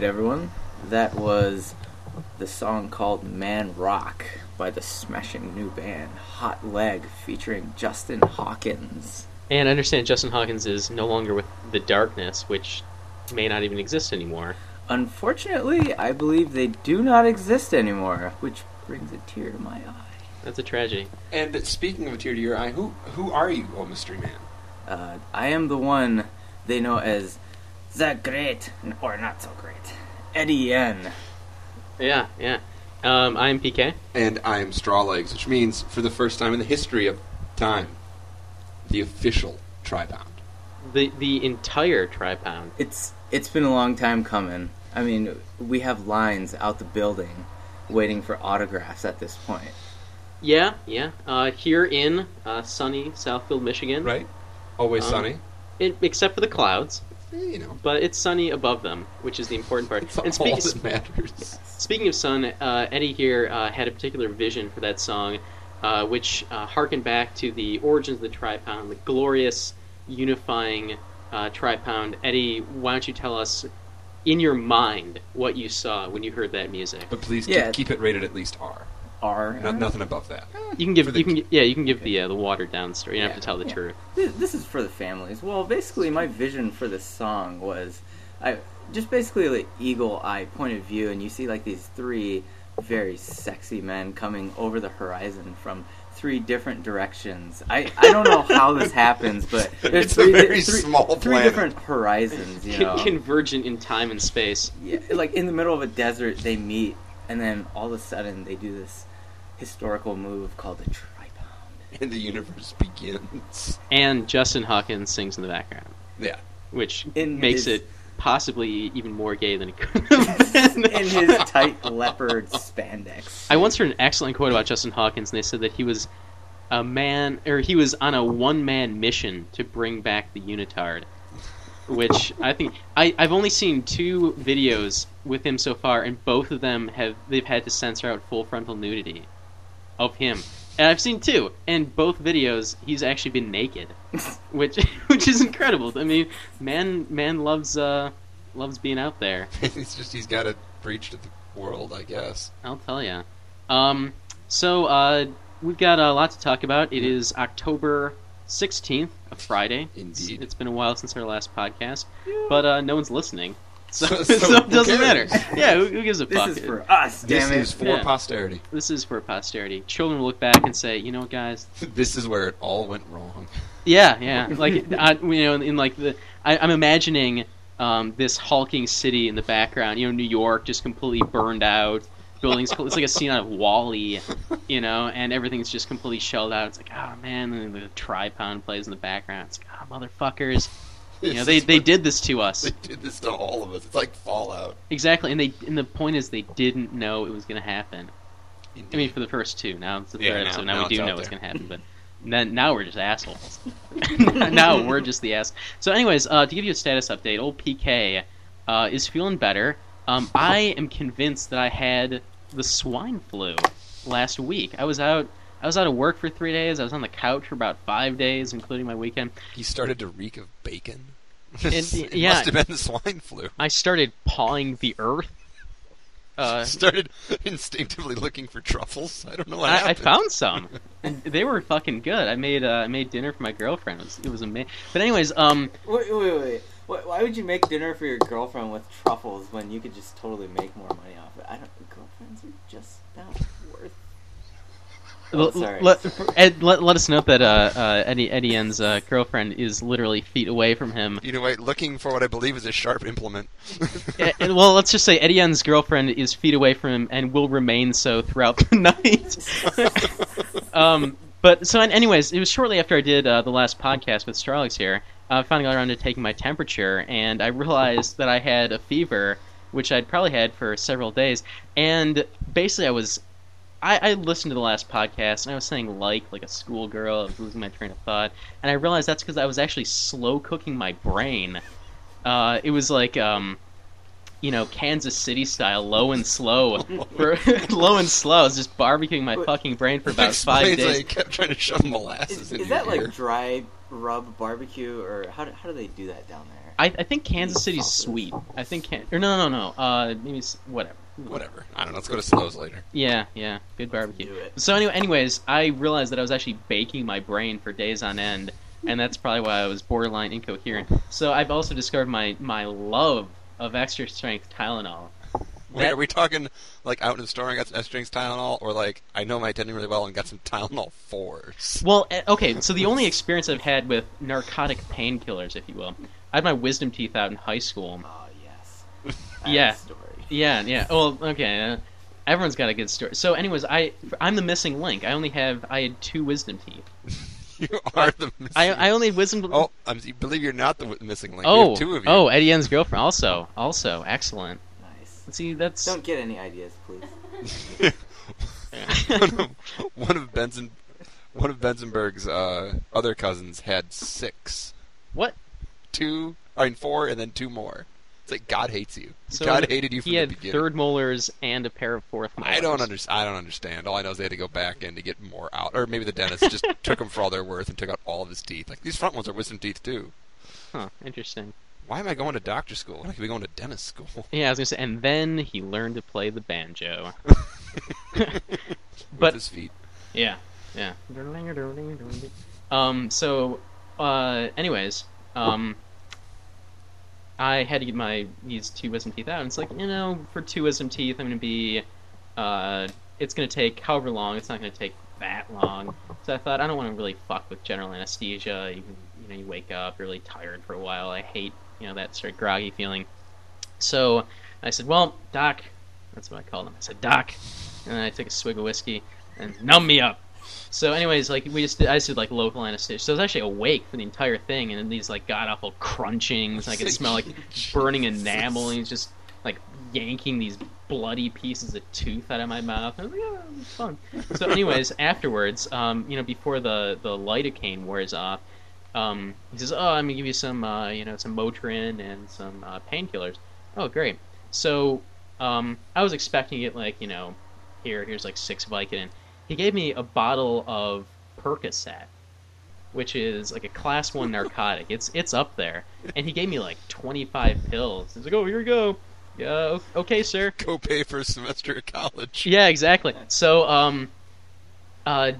Alright, everyone. That was the song called Man Rock by the smashing new band Hot Leg featuring Justin Hawkins. And I understand Justin Hawkins is no longer with the Darkness, which may not even exist anymore. Unfortunately, I believe they do not exist anymore, which brings a tear to my eye. That's a tragedy. And speaking of a tear to your eye, who who are you, oh mystery man? Uh, I am the one they know as the Great, or not so great, Eddie N. Yeah, yeah. Um, I'm PK. And I am Straw Legs, which means for the first time in the history of time, the official Tripound. The the entire Tripound. It's it's been a long time coming. I mean, we have lines out the building waiting for autographs at this point. Yeah, yeah. Uh, here in uh, sunny Southfield, Michigan. Right? Always Um, sunny. It, except for the clouds, you know, but it's sunny above them, which is the important part. it's and all speak, that matters. Speaking of Sun, uh, Eddie here uh, had a particular vision for that song, uh, which uh, harkened back to the origins of the Tripound, the glorious, unifying uh, Tripound. Eddie, why don't you tell us, in your mind, what you saw when you heard that music? But please Yeah. keep, keep it rated at least R. R. No, nothing above that. You can give, the- you can, yeah, you can give the uh, the watered down story. You don't have to tell the Yeah. truth. This, this is for the families. Well, basically, my vision for this song was, I just basically like eagle eye point of view, and you see like these three very sexy men coming over the horizon from three different directions. I, I don't know how this happens, but there's It's a three, very three, small three planet. different horizons. You know, Con- Convergent in time and space. yeah, like in the middle of a desert, they meet, and then all of a sudden they do this historical move called the Tripound. And the universe begins. And Justin Hawkins sings in the background, Yeah. which In makes his- it possibly even more gay than it could have been. in his tight leopard spandex. I once heard an excellent quote about Justin Hawkins, and they said that he was a man, or he was on a one-man mission to bring back the unitard. Which I think I, I've only seen two videos with him so far, and both of them have they've had to censor out full frontal nudity of him. And I've seen two, and both videos he's actually been naked, which which is incredible. I mean, man man loves uh loves being out there. it's just he's got to preach to the world, I guess. I'll tell you. Um, so uh, we've got a lot to talk about. It is October sixteenth, a Friday. Indeed. It's, it's been a while since our last podcast, but uh, no one's listening, so, So- so, it doesn't matter. Yeah, who, who gives a fuck? This is for us, This damn it. is for Yeah. posterity. This is for posterity. Children will look back and say, you know, what, guys. This is where it all went wrong. Yeah, yeah. Like I, you know, in like the, I, I'm imagining um, this hulking city in the background. You know, New York just completely burned out. Buildings. It's like a scene out of WALL-E, you know, and everything's just completely shelled out. It's like, oh man, and the Tripound plays in the background. It's like, oh motherfuckers. You know, they, they did this to us. They did this to all of us. It's like Fallout. Exactly, and they and the point is they didn't know it was going to happen. I mean, for the first two. Now it's the third Yeah, now- episode. Now, now we do know what's going to happen, but then now we're just assholes. now we're just the ass. So, anyways, uh, to give you a status update, old PK uh, is feeling better. Um, I am convinced that I had the swine flu last week. I was out. I was out of work for three days. I was on the couch for about five days, including my weekend. He started to reek of bacon. And- it yeah. must have been the swine flu. I started pawing the earth. Uh, started instinctively looking for truffles. I don't know what I, I found some. And they were fucking good. I made uh, I made dinner for my girlfriend. It was, it was amazing. But anyways, um, Wait, wait, wait. Why, why would you make dinner for your girlfriend with truffles when you could just totally make more money off it? I don't. Girlfriends are just not worth. Oh, sorry. let, Ed, let, let us note that uh, uh, Eddie Eddie N's uh, girlfriend is literally feet away from him. You know, wait, looking for what I believe is a sharp implement. Eh, well, let's just say Eddie N's girlfriend is feet away from him and will remain so throughout the night. um, but so, an- anyways, it was shortly after I did uh, the last podcast with Starlix here. I finally got around to taking my temperature, and I realized that I had a fever, which I'd probably had for several days. And basically, I was. I, I listened to the last podcast, and I was saying like like a schoolgirl. I was losing my train of thought, and I realized that's because I was actually slow cooking my brain. Uh, it was like um, you know, Kansas City style, low and slow. for, low and slow. I was just barbecuing my Wait. fucking brain for about five Explains why days. he kept trying to shove molasses Is, into is that ear. like dry rub barbecue, or how do, how do they do that down there? I, I think Kansas City's Sauces. sweet. I think can or no no no no. Uh, maybe s- whatever. Whatever. I don't know. Let's go to Slows later. Yeah yeah. Good barbecue. So anyway, anyways, I realized that I was actually baking my brain for days on end, and that's probably why I was borderline incoherent. So I've also discovered my my love of extra strength Tylenol. Wait, That- are we talking like out in the store and got some S-strings Tylenol, or like I know my attending really well and got some Tylenol fours? Well, eh, okay, so the only experience I've had with narcotic painkillers, if you will, I had my wisdom teeth out in high school. Oh yes. I Yeah. have Story. Yeah, yeah. Well, okay. Uh, everyone's got a good story. So, anyways, I I'm the missing link. I only have I had two wisdom teeth. you are the missing. I I only had wisdom. Oh, I'm, believe you're not the missing link. we oh, have two of you. oh, Eddie N's girlfriend. Also, also excellent. Nice. See, that's Don't get any ideas, please. one, of, one of Benson, one of Benzenberg's uh, other cousins had six, what. two, I mean four, and then two more. It's like God hates you. So God hated you from He the had beginning. third molars and a pair of fourth molars. I don't understand. I don't understand. All I know is they had to go back in to get more out, or maybe the dentist just took them for all they're worth and took out all of his teeth. Like these front ones are wisdom teeth too. Huh? Interesting. Why am I going to doctor school? I could be going to dentist school. Yeah, I was gonna say, and then he learned to play the banjo. With But- his feet. Yeah, yeah. Um. So, uh. Anyways, um. I had to get my these two wisdom teeth out, and it's like you know, for two wisdom teeth, I'm gonna be, uh, it's gonna take however long. It's not gonna take that long. So I thought I don't want to really fuck with general anesthesia. You, you know, you wake up you're really tired for a while. I hate you know that sort of groggy feeling. So I said, well, doc, that's what I called him. I said, doc, and then I took a swig of whiskey and numb me up. So, anyways, like we just did, I just did like local anesthesia. So I was actually awake for the entire thing, and then these like god awful crunchings. I could smell like burning enamel, and he's just like yanking these bloody pieces of tooth out of my mouth. And I was like, yeah, it was fun. So, anyways, afterwards, um, you know, before the the lidocaine wears off, um, he says, "Oh, I'm gonna give you some, uh, you know, some Motrin and some uh, painkillers." Oh, great. So, um, I was expecting it like, you know, here, here's like six Vicodin. He gave me a bottle of Percocet, which is like a class one narcotic. It's it's up there, and he gave me like 25 pills. He's like, "Oh, here you go." Yeah, okay, sir. Go pay for a semester of college. Yeah, exactly. So, um, uh,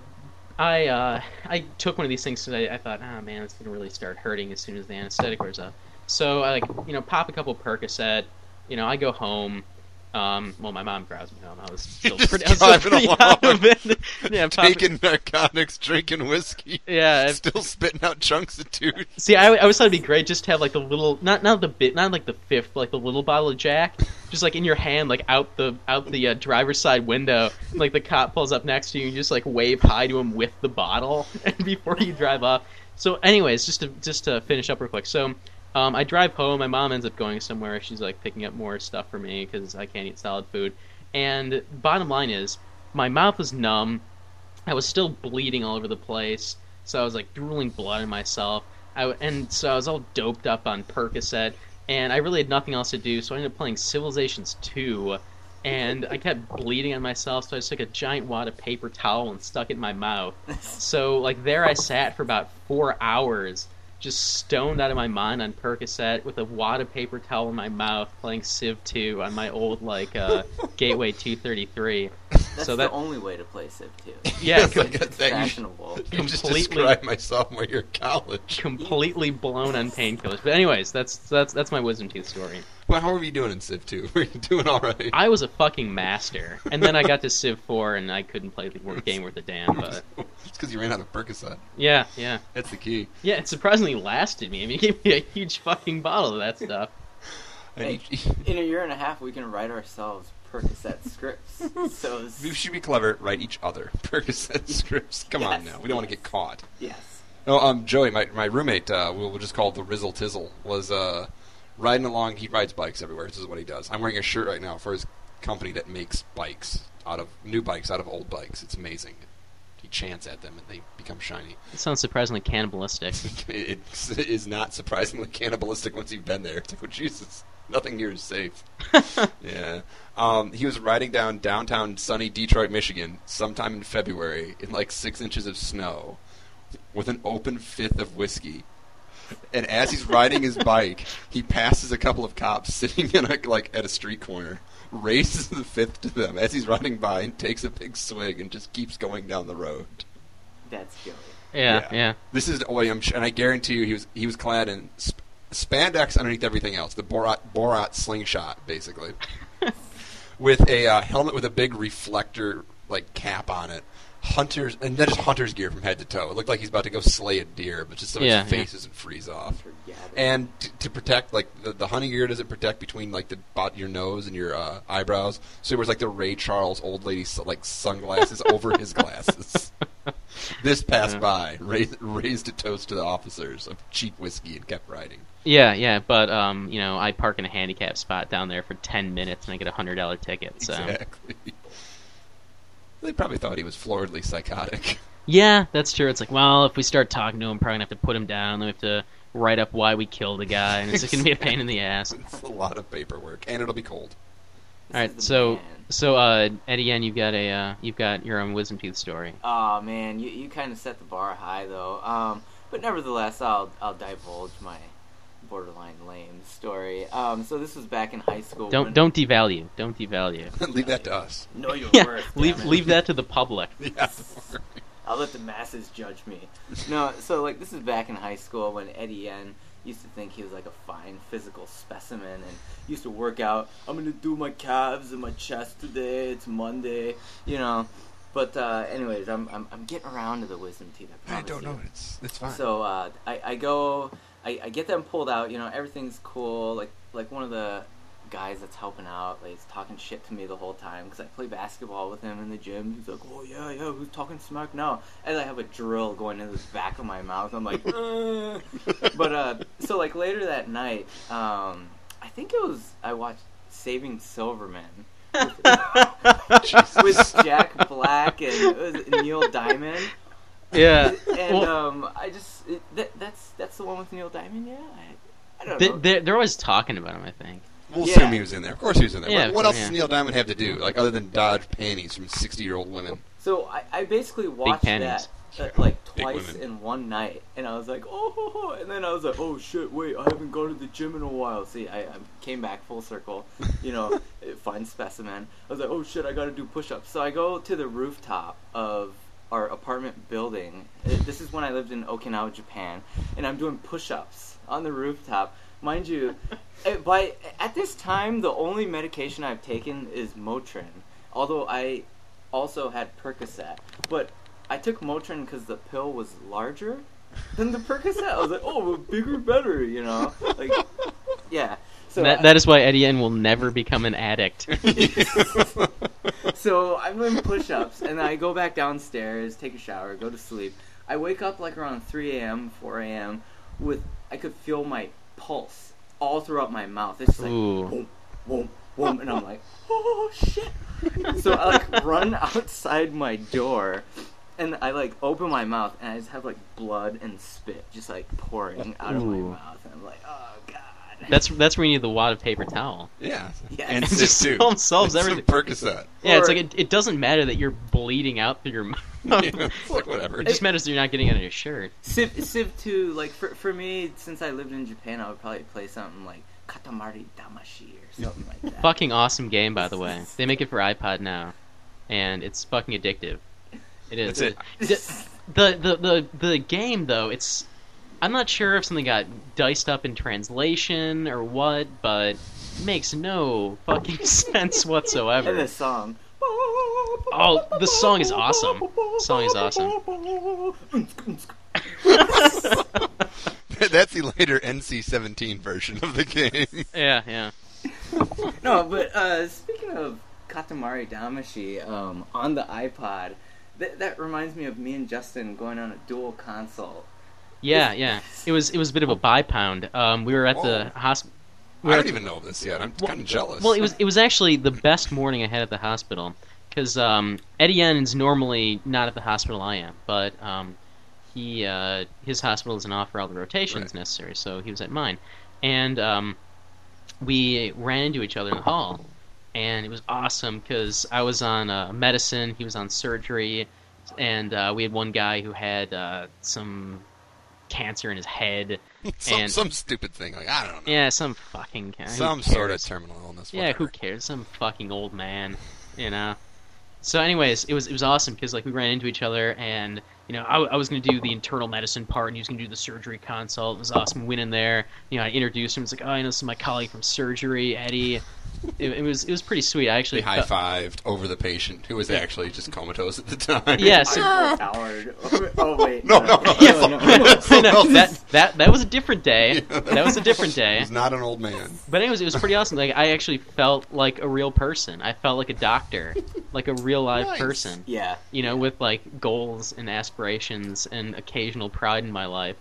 I uh, I took one of these things because I, I thought, oh man, it's gonna really start hurting as soon as the anesthetic wears off. So I like, you know, pop a couple Percocet. You know, I go home. Um, well, my mom drives me home. I was still pretty, I was still pretty along. out of it. yeah, Taking narcotics, drinking whiskey, yeah. if- still spitting out chunks of tooth. See, I, I always thought it'd be great just to have like the little, not not the bit, not like the fifth, but like the little bottle of Jack, just like in your hand, like out the out the uh, driver's side window. Like the cop pulls up next to you, and you just like wave hi to him with the bottle, and before you drive off. So, anyways, just to just to finish up real quick. So, um, I drive home. My mom ends up going somewhere. She's like picking up more stuff for me because I can't eat solid food. And bottom line is, my mouth was numb. I was still bleeding all over the place, so I was like drooling blood on myself. I, and so I was all doped up on Percocet, and I really had nothing else to do, so I ended up playing Civilizations 2, and I kept bleeding on myself, so I just took a giant wad of paper towel and stuck it in my mouth. So, like, there I sat for about four hours, just stoned out of my mind on Percocet with a wad of paper towel in my mouth, playing Civ 2 on my old, like, uh, Gateway 233. That's So that- the only way to play Civ 2. Yeah, It's like a It's fashionable. You just Completely- described my sophomore year of college. completely blown on painkillers. But anyways, that's that's that's my wisdom tooth story. Well, how are you doing in Civ 2? Were you doing all right? I was a fucking master, and then I got to Civ 4, and I couldn't play the game worth a damn. But It's because you ran out of Percocet. yeah, yeah, That's the key. yeah. It surprisingly lasted me. I mean, it gave me a huge fucking bottle of that stuff. And Hey, in a year and a half, we can write ourselves Percocet scripts. So we should be clever. Write each other Percocet scripts. Come on now. We don't want to get caught. yes. No, um, Joey, my my roommate, uh, we'll, we'll just call it the Rizzle Tizzle, was uh, riding along. He rides bikes everywhere. This is what he does. I'm wearing a shirt right now for his company that makes bikes out of new bikes out of old bikes. It's amazing. He chants at them and they become shiny. It sounds surprisingly cannibalistic. It is not surprisingly cannibalistic once you've been there. It's like, oh Jesus, nothing here is safe. yeah. Um, he was riding down downtown sunny Detroit, Michigan, sometime in February in like six inches of snow, with an open fifth of whiskey. And as he's riding his bike, he passes a couple of cops sitting in a, like at a street corner, raises the fifth to them as he's riding by, and takes a big swig and just keeps going down the road. That's killer. Yeah, yeah. This is William, and I guarantee you, he was he was clad in sp- spandex underneath everything else. The Borat Borat slingshot, basically, with a uh, helmet with a big reflector like cap on it. Hunters and then just hunter's gear from head to toe. It looked like he's about to go slay a deer, but just so Yeah, his yeah. face doesn't freeze off. And t- to protect, like the, the hunting gear doesn't protect between like the bot your nose and your uh, eyebrows. So it was like the Ray Charles old lady like sunglasses over his glasses. this passed Yeah. by, raised, raised a toast to the officers of cheap whiskey, and kept riding. Yeah, yeah, but um, you know, I park in a handicap spot down there for ten minutes and I get a hundred dollar ticket. So Exactly. They probably thought he was floridly psychotic. yeah, that's true. It's like, well, if we start talking to him, probably gonna have to put him down. Then we have to write up why we killed the guy, and it's gonna be a pain in the ass. it's a lot of paperwork, and it'll be cold. This All is the so man. so uh, Eddie, Yen, you've got a uh, you've got your own wisdom tooth story. Oh man, you you kind of set the bar high though. Um, but nevertheless, I'll I'll divulge my borderline lame story. Um, so this was back in high school. Don't when- don't devalue. Don't devalue. Leave that to us. know your Yeah, worth. leave it. leave that to the public. Yeah. I'll let the masses judge me. No, so like this is back in high school when Eddie N used to think he was like a fine physical specimen and used to work out. I'm gonna do my calves and my chest today. It's Monday, you know. But uh, anyways, I'm, I'm I'm getting around to the wisdom teeth. I, I promise don't you. know. It's it's fine. So uh, I, I go, I, I get them pulled out. You know, everything's cool. Like like one of the guys that's helping out, like he's talking shit to me the whole time because I play basketball with him in the gym. He's like, "Oh yeah, yeah, who's talking smack now?" And I have a drill going into the back of my mouth. I'm like, "Uh." but uh, so like later that night, um, I think it was I watched Saving Silverman with Jack Black and Neil Diamond. Yeah. And Well, um, I just it, that, that's that's the one with Neil Diamond. Yeah, I, I don't they, know. they're, they're always talking about him. I think. We'll Yeah. assume he was in there. Of course he was in there. Yeah, what what else yeah. does Neil Diamond have to do, like other than dodge panties from sixty-year-old women? so I, I basically watched panties. that uh, like twice in one night, and I was like, oh, ho, ho," and then I was like, oh shit, wait, I haven't gone to the gym in a while. See, I, I came back full circle, you know, fine specimen. I was like, oh shit, I got to do push-ups. So I go to the rooftop of our apartment building. Uh, This is when I lived in Okinawa, Japan, and I'm doing push-ups on the rooftop. Mind you, uh, by at this time, the only medication I've taken is Motrin. Although I also had Percocet, but I took Motrin because the pill was larger than the Percocet. I was like, oh, well, bigger, better, you know? Like, yeah. So that I- that is why Eddie Yen will never become an addict. so I'm doing push-ups, and I go back downstairs, take a shower, go to sleep. I wake up like around 3 a.m., 4 a.m. with I could feel my pulse all throughout my mouth. It's just like Ooh. boom, boom, boom, and I'm like, oh shit. so I like run outside my door, and I like open my mouth, and I just have like blood and spit just like pouring out of my mouth, and I'm like, oh god. That's that's where you need the wad of paper towel. Yeah, Yeah. and It just too. solves- solves Some everything. Percocet. Yeah, it's Or- like it, it doesn't matter that you're bleeding out through your mouth. Yeah, it's like whatever. It just matters that you're not getting it on your shirt. Civ, Civ 2, like for for me, since I lived in Japan, I would probably play something like Katamari Damacy or something like that. Fucking awesome game, by the way. They make it for iPod now, and it's fucking addictive. It is. That's it. The, the the the game though, it's. I'm not sure if something got diced up in translation or what, but it makes no fucking sense and whatsoever. the song. Oh, the song is awesome. The song is awesome. That's the later NC-17 version of the game. Yeah, yeah. no, but uh, speaking of Katamari Damacy um, on the iPod, that that reminds me of me and Justin going on a dual console. Yeah, yeah. It was it was a bit of a buy pound. Um, we were at the Oh. hospital. I don't even know of this yet. I'm kind of jealous. Well, it was it was actually the best morning I had at the hospital because um, Eddie is normally not at the hospital I am, but um, he uh, his hospital doesn't offer all the rotations Right. necessary, so he was at mine, and um, we ran into each other in the hall, and it was awesome because I was on uh, medicine, he was on surgery, and uh, we had one guy who had uh, some cancer in his head. some, and some stupid thing. Like I don't know. yeah, some fucking some sort of terminal illness. Yeah, who cares? Some fucking old man, you know. So, anyways, it was it was awesome because like we ran into each other, and you know I, I was gonna do the internal medicine part, and he was gonna do the surgery consult. It was awesome. Went in there, you know, I introduced him. It's like, oh, I know this is my colleague from surgery, Eddie. It, it was it was pretty sweet. I They actually high felt- fived over the patient who was actually just comatose at the time. Yeah, so- I'm Howard. Oh, oh wait. No, no, no. Yeah, no, no, I that that that was a different day. That was a different day. He's not an old man. But anyways, it was pretty awesome. Like I actually felt like a real person. I felt like a doctor, like a real live Nice. person. Yeah. You know, with like goals and aspirations and occasional pride in my life.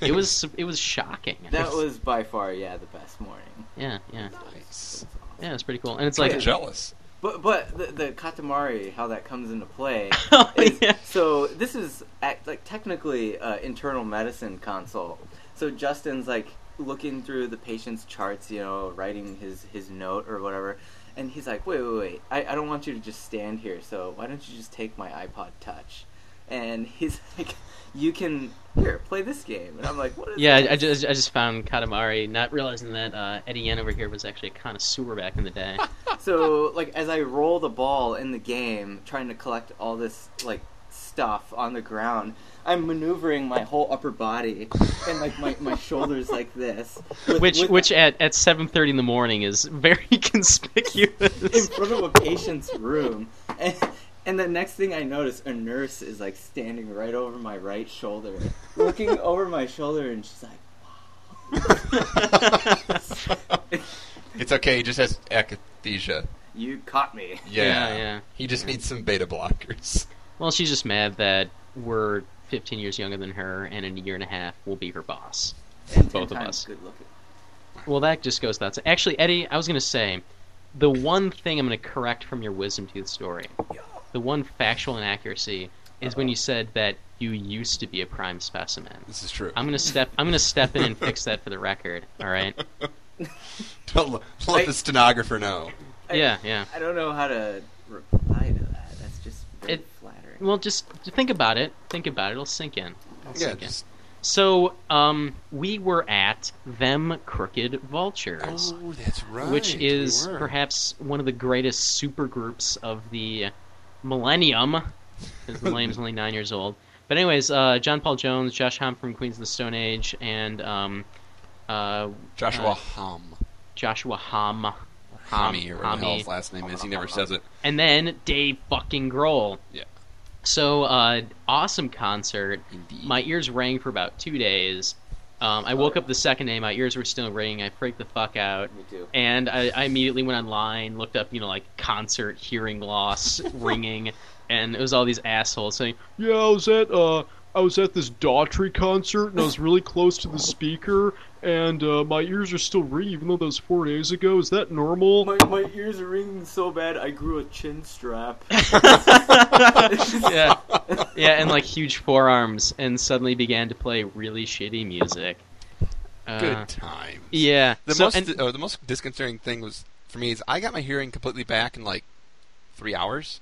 It was it was shocking. That was by far, yeah, the best morning. yeah yeah Nice. yeah. It's pretty cool. And it's Like like jealous. But but the, the katamari, how that comes into play. Oh, is, yeah. So this is act, like technically uh, internal medicine consult. So Justin's like looking through the patient's charts, you know, writing his his note or whatever, and he's like, wait wait wait, I, I don't want you to just stand here. So why don't you just take my iPod Touch? And he's like, you can here play this game, and I'm like, what is yeah. this? I, I just I just found Katamari, not realizing that uh, Eddie Yen over here was actually a connoisseur back in the day. So, like, as I roll the ball in the game, trying to collect all this, like, stuff on the ground, I'm maneuvering my whole upper body and, like, my, my shoulders like this. with- which with- which at at seven thirty in the morning is very conspicuous. In front of a patient's room. And, and the next thing I notice, a nurse is, like, standing right over my right shoulder, looking over my shoulder, and she's like, "Wow." It's okay. He just has akathisia. you caught me. Yeah. Yeah, yeah. He just needs some beta blockers. Well, she's just mad that we're 15 years younger than her, and in a year and a half, we'll be her boss. And Both of us. Good looking. Well, that just goes without saying. Actually, Eddie, I was going to say, the one thing I'm going to correct from your wisdom tooth story, the one factual inaccuracy, is when you said that you used to be a prime specimen. This is true. I'm going to step. I'm going to step in and fix that for the record. All right? Don't let I- the stenographer know. I- Yeah, yeah. I don't know how to reply to that. That's just very It- flattering. Well, just think about it. Think about it. It'll sink in. It'll Yeah, sink in. So, um, we were at them crooked vultures. oh, that's right. which is were. perhaps one of the greatest supergroups of the millennium. Because millennium's only nine years old. But anyways, uh, John Paul Jones, Josh Homme from Queens of the Stone Age, and um, uh, Joshua uh. Joshua Homme. Hami, or whatever the hell his last name is. He never says it. And then Dave fucking Grohl. Yeah. So, uh, awesome concert. Indeed. My ears rang for about two days. Um, I woke up the second day, my ears were still ringing. I freaked the fuck out. Me too. And I, I immediately went online, looked up, you know, like concert hearing loss ringing, and it was all these assholes saying, "Yeah, I was at uh, I was at this Daughtry concert, and I was really close to the speaker, and uh, my ears are still ringing, even though that was four days ago. Is that normal?" My, my ears are ringing so bad I grew a chin strap. yeah, yeah, and like huge forearms, and suddenly began to play really shitty music. Uh, Good times. Yeah. The so, most and- uh, the most disconcerting thing was for me is I got my hearing completely back in like three hours,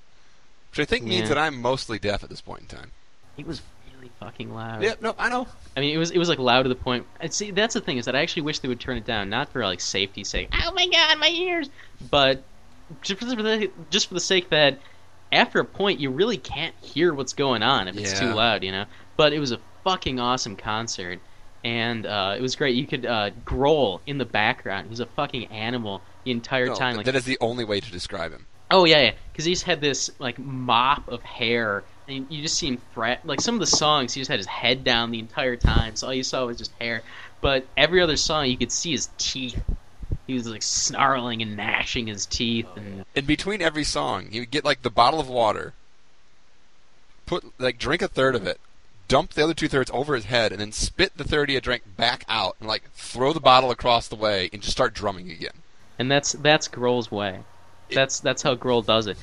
which I think Yeah. means that I'm mostly deaf at this point in time. it was really fucking loud. Yeah, no, I know. I mean, it was it was like loud to the point. And see, that's the thing is that I actually wish they would turn it down, not for like safety's sake. Oh my god, my ears! But just for the just for the sake that after a point you really can't hear what's going on if it's too loud, you know. But it was a fucking awesome concert, and uh, it was great. You could uh, Grohl in the background. He's a fucking animal the entire No, time. Like, that is the only way to describe him. Oh yeah, yeah. Because he's had this like mop of hair, and you just see him fret. Like some of the songs, he just had his head down the entire time, so all you saw was just hair. But every other song, you could see his teeth. He was like snarling and gnashing his teeth, and In between every song, he would get like the bottle of water, put like drink a third of it, dump the other two thirds over his head, and then spit the third he had drank back out, and like throw the bottle across the way and just start drumming again. and that's that's Grohl's way. That's that's how Grohl does it.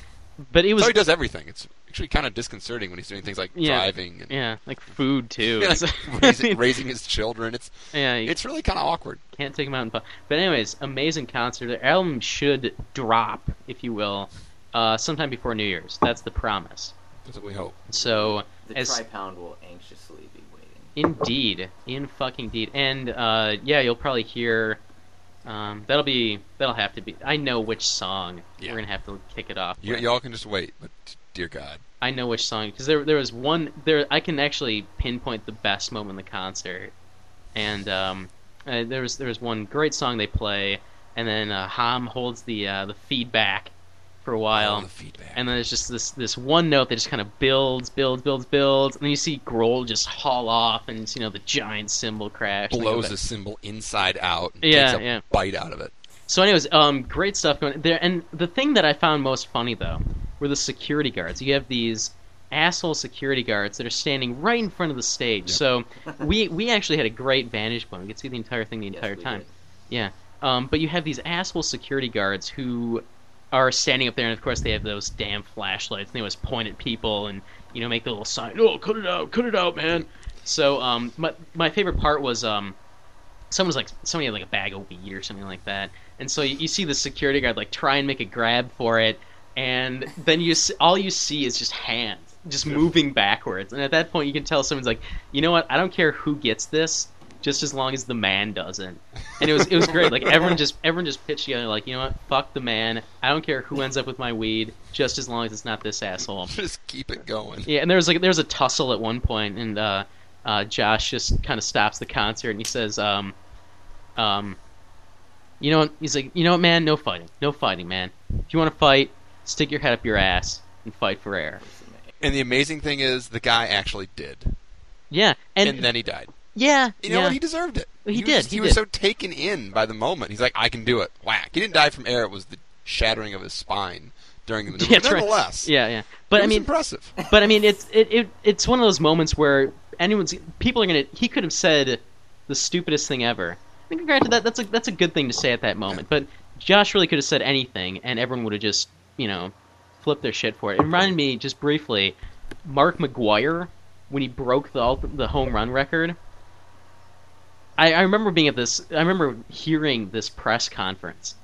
But it was so he does everything. It's actually kind of disconcerting when he's doing things like Yeah. driving and yeah, like food too. Yeah, It's- raising, raising his children. It's yeah, it's really kind of awkward. can't take him out in public. But anyways, amazing concert. The album should drop, if you will, uh, sometime before New Year's. That's the promise. That's what we hope. So The as tri-pound will anxiously be waiting. Indeed, in fucking deed, and uh, yeah, you'll probably hear. Um, that'll be that'll have to be. I know which song Yeah. we're gonna have to kick it off. You, with. y'all can just wait, but dear God, I know which song because there there was one there. I can actually pinpoint the best moment in the concert, and um, uh, there was there was one great song they play, and then uh, Ham holds the uh, the feedback for a while. all the feedback. And then it's just this this one note that just kind of builds, builds, builds, builds, and then you see Grohl just haul off, and you know the giant cymbal crash. and they go blows the cymbal inside out and Yeah, takes a yeah. bite out of it. So, anyways, um, great stuff going there. And the thing that I found most funny though were the security guards. You have these asshole security guards that are standing right in front of the stage. Yep. So we we actually had a great vantage point. We could see the entire thing the Yes, entire time. did. Yeah. Um, but you have these asshole security guards who are standing up there, and of course they have those damn flashlights, and they always point at people and you know make the little sign, "Oh, cut it out, cut it out, man." So um, my my favorite part was um, someone's like somebody had like a bag of weed or something like that, and so you, you see the security guard like try and make a grab for it, and then you s all you see is just hands just moving backwards, and at that point you can tell someone's like, you know what, I don't care who gets this, just as long as the man doesn't. And it was it was great. Like everyone just everyone just pitched together like, you know what, fuck the man. I don't care who ends up with my weed, just as long as it's not this asshole. Just keep it going. Yeah, and there was like there was a tussle at one point, and uh, uh, Josh just kind of stops the concert and he says, um, um, you know what? He's like, you know what, man? No fighting, no fighting, man. If you want to fight, stick your head up your ass and fight for air. And the amazing thing is, the guy actually did, Yeah, and, and, then he died. yeah, You know yeah. what? He deserved it. He was, did, He, he was did. so taken in by the moment. He's like, I can do it. Whack. He didn't die from air. It was the shattering of his spine during the maneuver. Yeah, that's right. yeah, yeah. But I was mean, impressive. but I mean, it's it, it it's one of those moments where anyone's people are gonna. He could have said the stupidest thing ever. I mean, granted, that that's a that's a good thing to say at that moment. But Josh really could have said anything, and everyone would have just you know flip their shit for it. It reminded me just briefly, Mark McGwire when he broke the the home run record. I, I remember being at this. I remember hearing this press conference,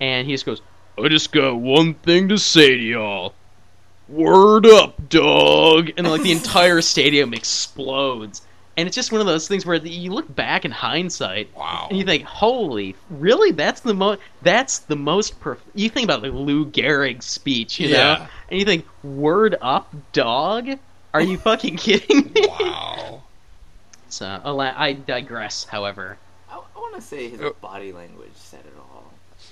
and he just goes, "I just got one thing to say to y'all." Word up, dog! And like the entire stadium explodes, and it's just one of those things where you look back in hindsight, Wow. and you think, "Holy, really? That's the most. That's the most." Perf-. You think about like Lou Gehrig's speech, you know, and you think, "Word up, dog." Are you fucking kidding me? Wow. So, ala- I digress. However, I, I want to say his Oh. body language said it all.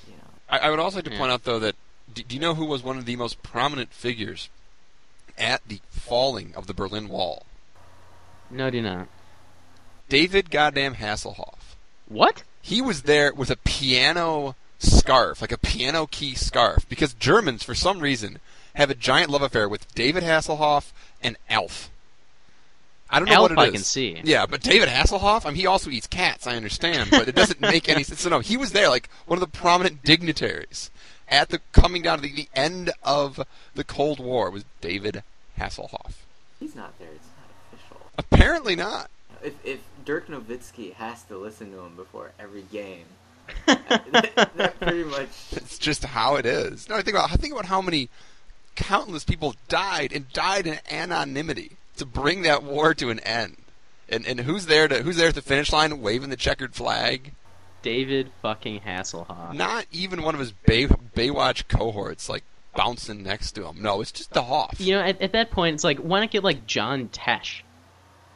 You know, I, I would also like to Yeah. point out, though, that do, do you know who was one of the most prominent figures at the falling of the Berlin Wall? No, do not. David goddamn Hasselhoff. What? He was there with a piano scarf, like a piano key scarf, because Germans, for some reason, have a giant love affair with David Hasselhoff and Alf. I don't know Alf what it I is. can see. Yeah, but David Hasselhoff, I mean, he also eats cats. I understand, but it doesn't make any sense. So no, he was there, like one of the prominent dignitaries at the coming down to the, the end of the Cold War was David Hasselhoff. he's not there. It's not official. Apparently not. If if Dirk Nowitzki has to listen to him before every game, that, that pretty much. It's just how it is. No, I think about I think about how many countless people died and died in anonymity to bring that war to an end. And and who's there to who's there at the finish line waving the checkered flag? David fucking Hasselhoff. Not even one of his Bay, Baywatch cohorts like bouncing next to him. No, it's just the Hoff. You know, at, at that point, it's like, why not get like John Tesh?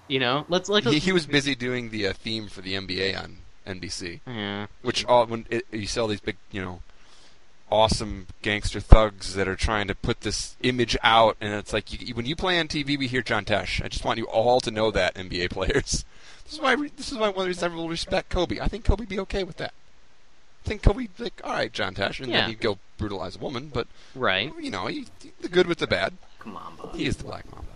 You know, let's like. he, he was busy doing the uh, theme for the NBA on NBC, yeah. which all when it, you see all these big, you know, awesome gangster thugs that are trying to put this image out, and it's like you, when you play on TV, we hear John Tesh. I just want you all to know that NBA players. This is why this is why one of the reasons I will respect Kobe. I think Kobe would be okay with that. I think Kobe like, all right, John Tesh, and Yeah. then he'd go brutalize a woman, but Right. you know, he, the good with the bad. Come on, bud. He is the Black Mamba.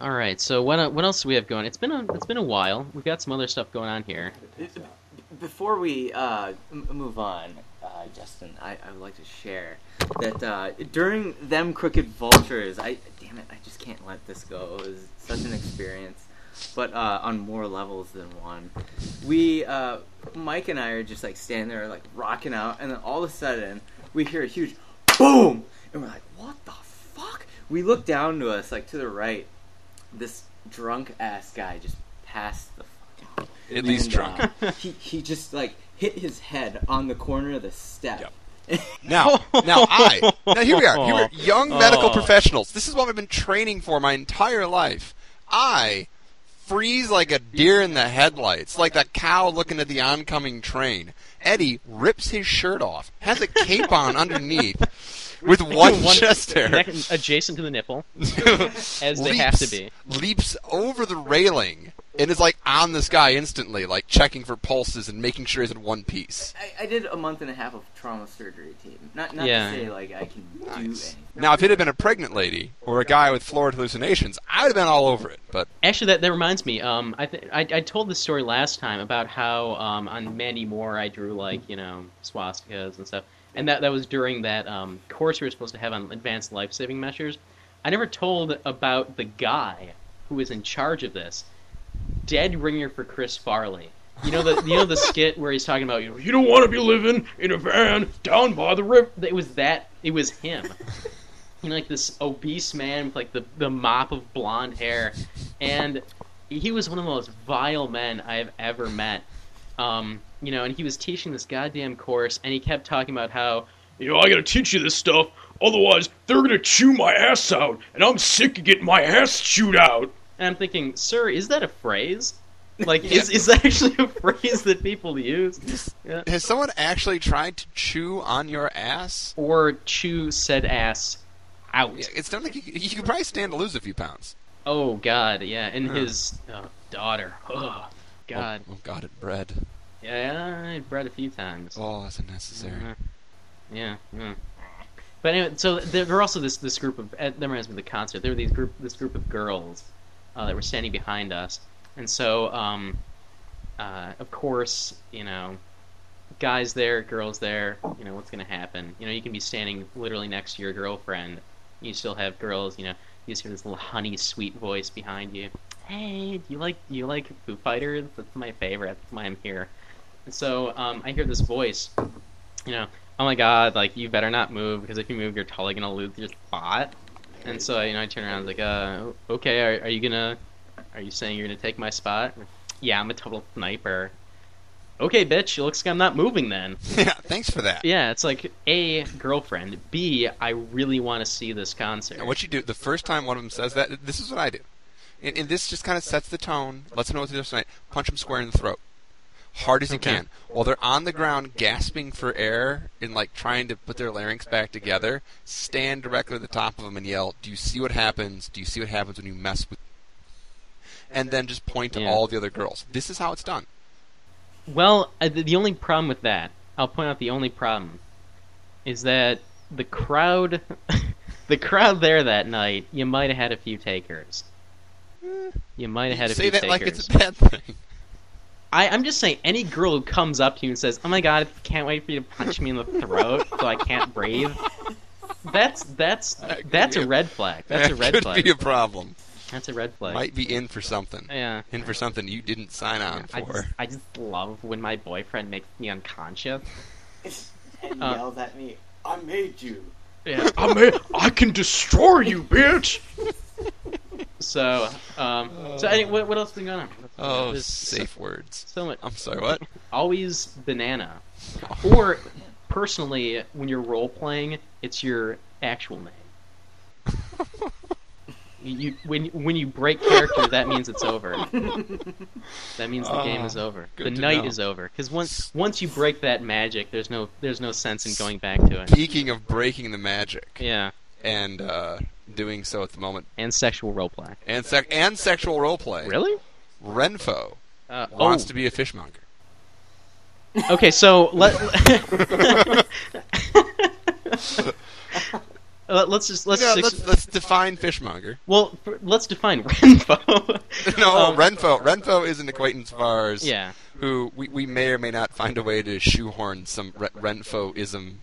All right. So what uh, what else do we have going? It's been a it's been a while. We've got some other stuff going on here. Before we uh, move on, uh, Justin, I, I would like to share that uh, during them crooked vultures, I damn it, I just can't let this go. It was such an experience, but uh, on more levels than one. We, uh, Mike and I are just like standing there, like rocking out, and then all of a sudden we hear a huge boom, and we're like, "What the fuck?" we look down to us, like to the right. This drunk ass guy just passed the. fucking- At least and, drunk. uh, he he just like hit his head on the corner of the step. Now, now I, now here we are. Here we are, young medical Oh. professionals. This is what I've been training for my entire life. I freeze like a deer in the headlights, like that cow looking at the oncoming train. Eddie rips his shirt off, has a cape on underneath, with one, One chest hair. neck adjacent to the nipple, as they have to be. Leaps over the railing and is like on this guy instantly, like checking for pulses and making sure he's in one piece. I, I did a month and a half of trauma surgery team. Not not Yeah. to say like I can do anything. Now, if it had been a pregnant lady or a guy with florid hallucinations, I would have been all over it. But Actually, that, that reminds me. Um, I, th- I I told this story last time about how um, on Mandy Moore I drew like you know swastikas and stuff, and that that was during that um, course we were supposed to have on advanced life saving measures. I never told about the guy who was in charge of this. Dead ringer for Chris Farley. You know the you know the skit where he's talking about you know you don't want to be living in a van down by the river. It was that. It was him. You know, like this obese man with like the the mop of blonde hair, and he was one of the most vile men I have ever met. Um, you know, and he was teaching this goddamn course, and he kept talking about how You know, I gotta teach you this stuff, otherwise they're gonna chew my ass out, and I'm sick of getting my ass chewed out. And I'm thinking, sir, is that a phrase? Like, is, is that actually a phrase that people use? Yeah. has someone actually tried to chew on your ass? Or chew said ass out. Yeah, It's not like you, you could probably stand to lose a few pounds. Oh, God, yeah. And his uh, daughter. Oh, God. Oh, oh God, it bread. Yeah, I bred a few times. Oh, that's unnecessary. Uh, yeah, yeah. But anyway, so there were also this this group of that reminds me of the concert. There were these group this group of girls uh, that were standing behind us, and so um, uh, of course you know, guys there, girls there. You know what's gonna happen. You know you can be standing literally next to your girlfriend. You still have girls. You know you just hear this little honey sweet voice behind you. Hey, do you like do you like Foo Fighters? That's my favorite. That's why I'm here. And so um, I hear this voice, you know, oh my god, like you better not move because if you move, you're totally gonna lose your spot. And so you know, I turn around, I like, uh, okay, are, are you gonna, are you saying you're gonna take my spot? Yeah, I'm a total sniper. Okay, bitch, it looks like I'm not moving then. Yeah, thanks for that. Yeah, it's like a girlfriend. B, I really want to see this concert. And what you do the first time one of them says that, this is what I do. And, and this just kind of sets the tone, lets them know what to do tonight. Punch them square in the throat, hard as you Okay. can, while they're on the ground gasping for air and like trying to put their larynx back together. Stand directly at the top of them and yell, "Do you see what happens? Do you see what happens when you mess with?" And then just point to Yeah. all the other girls. This is how it's done. Well, uh, the the only problem with that, I'll point out the only problem, is that the crowd, the crowd there that night, you might have had a few takers. You might have had a Say few that takers. like it's a bad thing. I, I'm just saying, any girl who comes up to you and says, "Oh my god, I can't wait for you to punch me in the throat so I can't breathe," that's that's that's a a- red flag. That's a red could flag. Could be a problem. That's a red flag. Might be in for something. Yeah. In for something you didn't sign on I for. just, I just love when my boyfriend makes me unconscious. and Uh, yells at me, "I made you." Yeah. I mean, I can destroy you, bitch. So, um, so anyway, what, what else been going on? What's going on? Oh, There's safe words. So much. I'm sorry, what? Always banana. Or, personally, when you're role playing, it's your actual name. you when when you break character, that means it's over. That means the game Ah, is over. The night know. is over. Because once once you break that magic, there's no there's no sense in going back to it. Speaking of breaking the magic Yeah, and uh, doing so at the moment, and sexual roleplay. and sec- and sexual roleplay. Really? Renfo Uh, wants oh. to be a fishmonger. Okay, so let let's just let's, let's, let's define fishmonger. well let's define Renfo. no, Um, Renfo. Renfo is an acquaintance of ours. yeah, Who we, we may or may not find a way to shoehorn some Re- Renfo-ism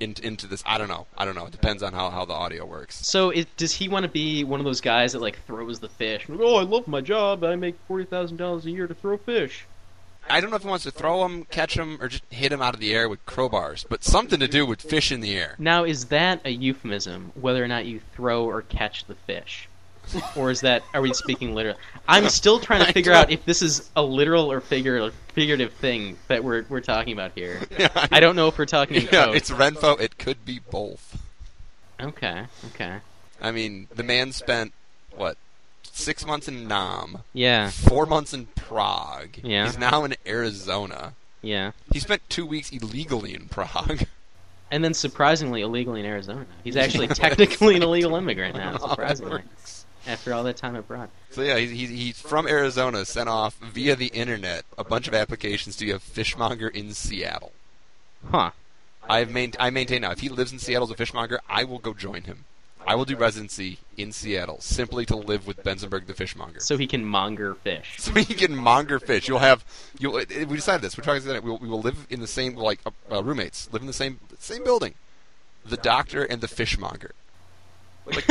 into, into this. I don't know. I don't know. It depends on how, how the audio works. So it, does he want to be one of those guys that like throws the fish? Oh, I love my job. I make forty thousand dollars a year to throw fish. I don't know if he wants to throw them, catch them, or just hit them out of the air with crowbars, but something to do with fish in the air. Now, is that a euphemism, whether or not you throw or catch the fish? Or is that, are we speaking literally? I'm still trying to figure out if this is a literal or figure, figurative thing that we're, we're talking about here. Yeah, I don't know if we're talking in Yeah, code. it's Renfo. It could be both. Okay, okay. I mean, the man spent what six months in Nam, Yeah, four months in Prague. Yeah. He's now in Arizona. yeah. He spent two weeks illegally in Prague. And then surprisingly illegally in Arizona. He's actually technically an illegal immigrant now, surprisingly. After all that time abroad. So yeah, he's, he's, he's from Arizona, sent off via the internet a bunch of applications to be a fishmonger in Seattle. Huh. I've main, I maintain now, if he lives in Seattle as a fishmonger, I will go join him. I will do residency in Seattle simply to live with Benzenberg the fishmonger. So he can monger fish. So he can monger fish. You'll have you'll. uh, We decided this. We're talking about. We'll, we will live in the same like uh, roommates. Live in the same same building. The doctor and the fishmonger.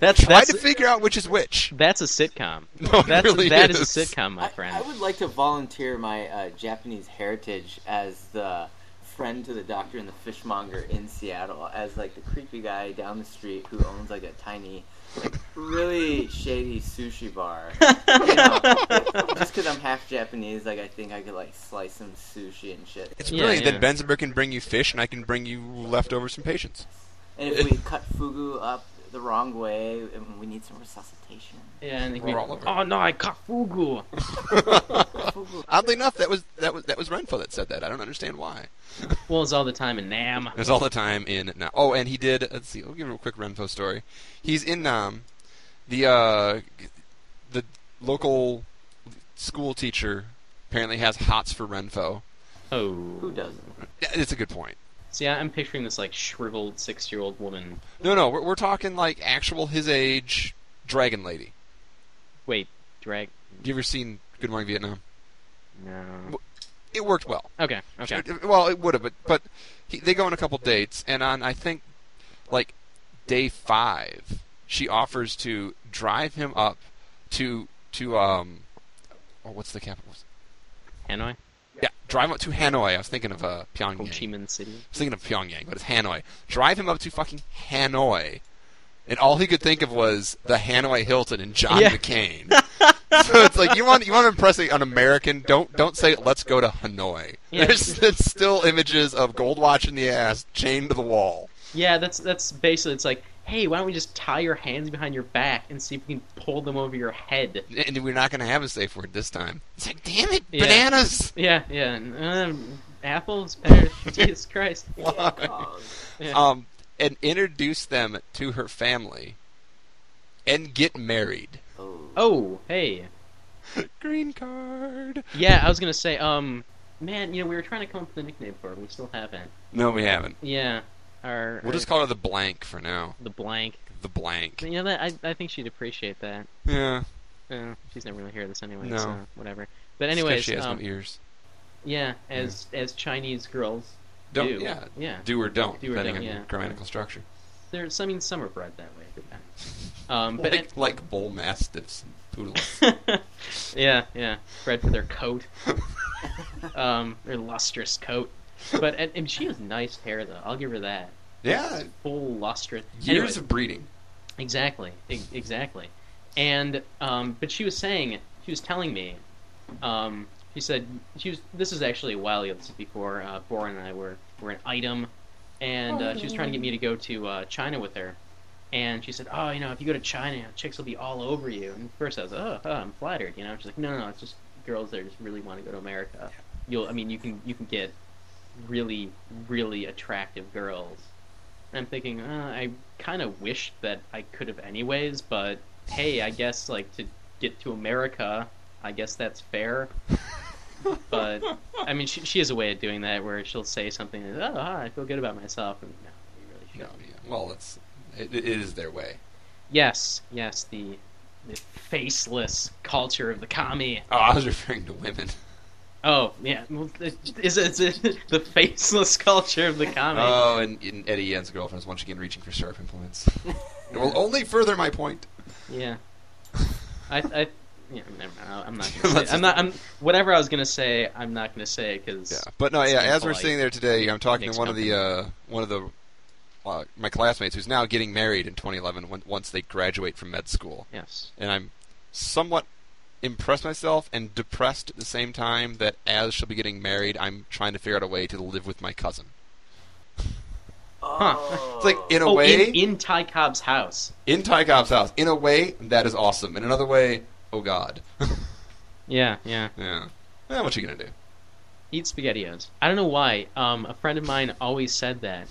that's Try that's to figure out which is which. that's a sitcom. No, it That's really that is. is a sitcom, my friend. I would like to volunteer my uh, Japanese heritage as the friend to the doctor and the fishmonger in Seattle, as like the creepy guy down the street who owns like a tiny, like really shady sushi bar. You know, just because I'm half Japanese, like I think I could like slice some sushi and shit. It's Yeah, brilliant. yeah. Then Benzenberg can bring you fish, and I can bring you leftovers from patients. And if we cut fugu up the wrong way, and we need some resuscitation. yeah, and We're all over. oh no, I caught fugu. Fugu. Oddly enough, that was that was that was Renfo that said that. I don't understand why. Well, it's all the time in Nam. There's all the time in Nam. Oh, and he did. Let's see. I'll give you a quick Renfo story. He's in Nam. The uh, the local school teacher apparently has hots for Renfo. Oh, Who doesn't? It's a good point. See, I'm picturing this like shriveled six-year-old woman. No, no, we're, we're talking like actual his age dragon lady. Wait, drag? You ever seen Good Morning Vietnam? No. It worked well. Okay, okay. Well, it would have, but but he, they go on a couple dates, and on I think like day five, she offers to drive him up to to um, oh, what's the capital? Hanoi, drive him up to Hanoi. I was thinking of uh, Ho Pyongyang. Chi Minh City. I was thinking of Pyongyang, but it's Hanoi. Drive him up to fucking Hanoi. And all he could think of was the Hanoi Hilton and John Yeah. McCain. so it's like you want you want to impress an American. Don't don't say let's go to Hanoi. Yeah. There's, there's still images of gold watch in the ass, chained to the wall. Yeah, that's that's basically it's like, hey, why don't we just tie your hands behind your back and see if we can pull them over your head? And we're not going to have a safe word this time. It's like, damn it, Yeah. bananas! Yeah, yeah. Um, apples, pears, Jesus Christ. Oh, Yeah. Um, and introduce them to her family, and get married. oh. Oh, hey. Green card. Yeah, I was gonna say, um, man, you know, we were trying to come up with a nickname for her. We still haven't. No, we haven't. Yeah, our We'll just call her the blank for now. the blank. The blank. You know that I I think she'd appreciate that. Yeah. Uh, she's never gonna hear this anyway, No. so whatever. But anyways, she has um, no ears. yeah, as as Chinese girls Don't do. yeah. yeah. Do or don't, Do or depending don't, on yeah. grammatical structure. There's, I mean, some are bred that way. Um, but like, like bull mastiffs and poodles. yeah, yeah, bred for their coat, um, their lustrous coat. But and, and she has nice hair though. I'll give her that. yeah, Full lustrous. years Anyways, of breeding. Exactly, exactly. And um, but she was saying, she was telling me, um, she said she was. This is actually a while ago. This is before uh, Bora and I were were an item, and uh, she was trying to get me to go to uh, China with her. And she said, "Oh, you know, if you go to China, chicks will be all over you." And first I was, "Oh, oh I'm flattered," you know. She's like, "No, no, no, it's just girls that just really want to go to America. You'll, I mean, you can you can get really, really attractive girls." And I'm thinking, uh, I kind of wish that I could have anyways, but hey, I guess like to get to America, I guess that's fair. but I mean, she, she has a way of doing that where she'll say something, like, "Oh, hi, I feel good about myself," and no, you really No, shouldn't. yeah. Well, it's it, it is their way. Yes, yes, the the faceless culture of the commie. Oh, I was referring to women. Oh, yeah, well, is it, is it the faceless culture of the commie? Oh, and, and Eddie Yen's girlfriend is once again reaching for syrup implements. it will only further my point. Yeah. I, I, Yeah, never mind. I'm not. Gonna I'm not. I'm whatever I was gonna say. I'm not gonna say because Yeah, but no, yeah. As we're sitting there today, I'm talking to one of the uh, one of the uh, my classmates who's now getting married in 2011 when, once they graduate from med school, yes. and I'm somewhat impressed myself and depressed at the same time that as she'll be getting married, I'm trying to figure out a way to live with my cousin. Oh. It's like in a oh, way in, in Ty Cobb's house. in Ty Cobb's house. In a way, that is awesome. In another way, oh god. Yeah, yeah. yeah. Eh, what you gonna do? Eat spaghettios. I don't know why. Um, a friend of mine always said that.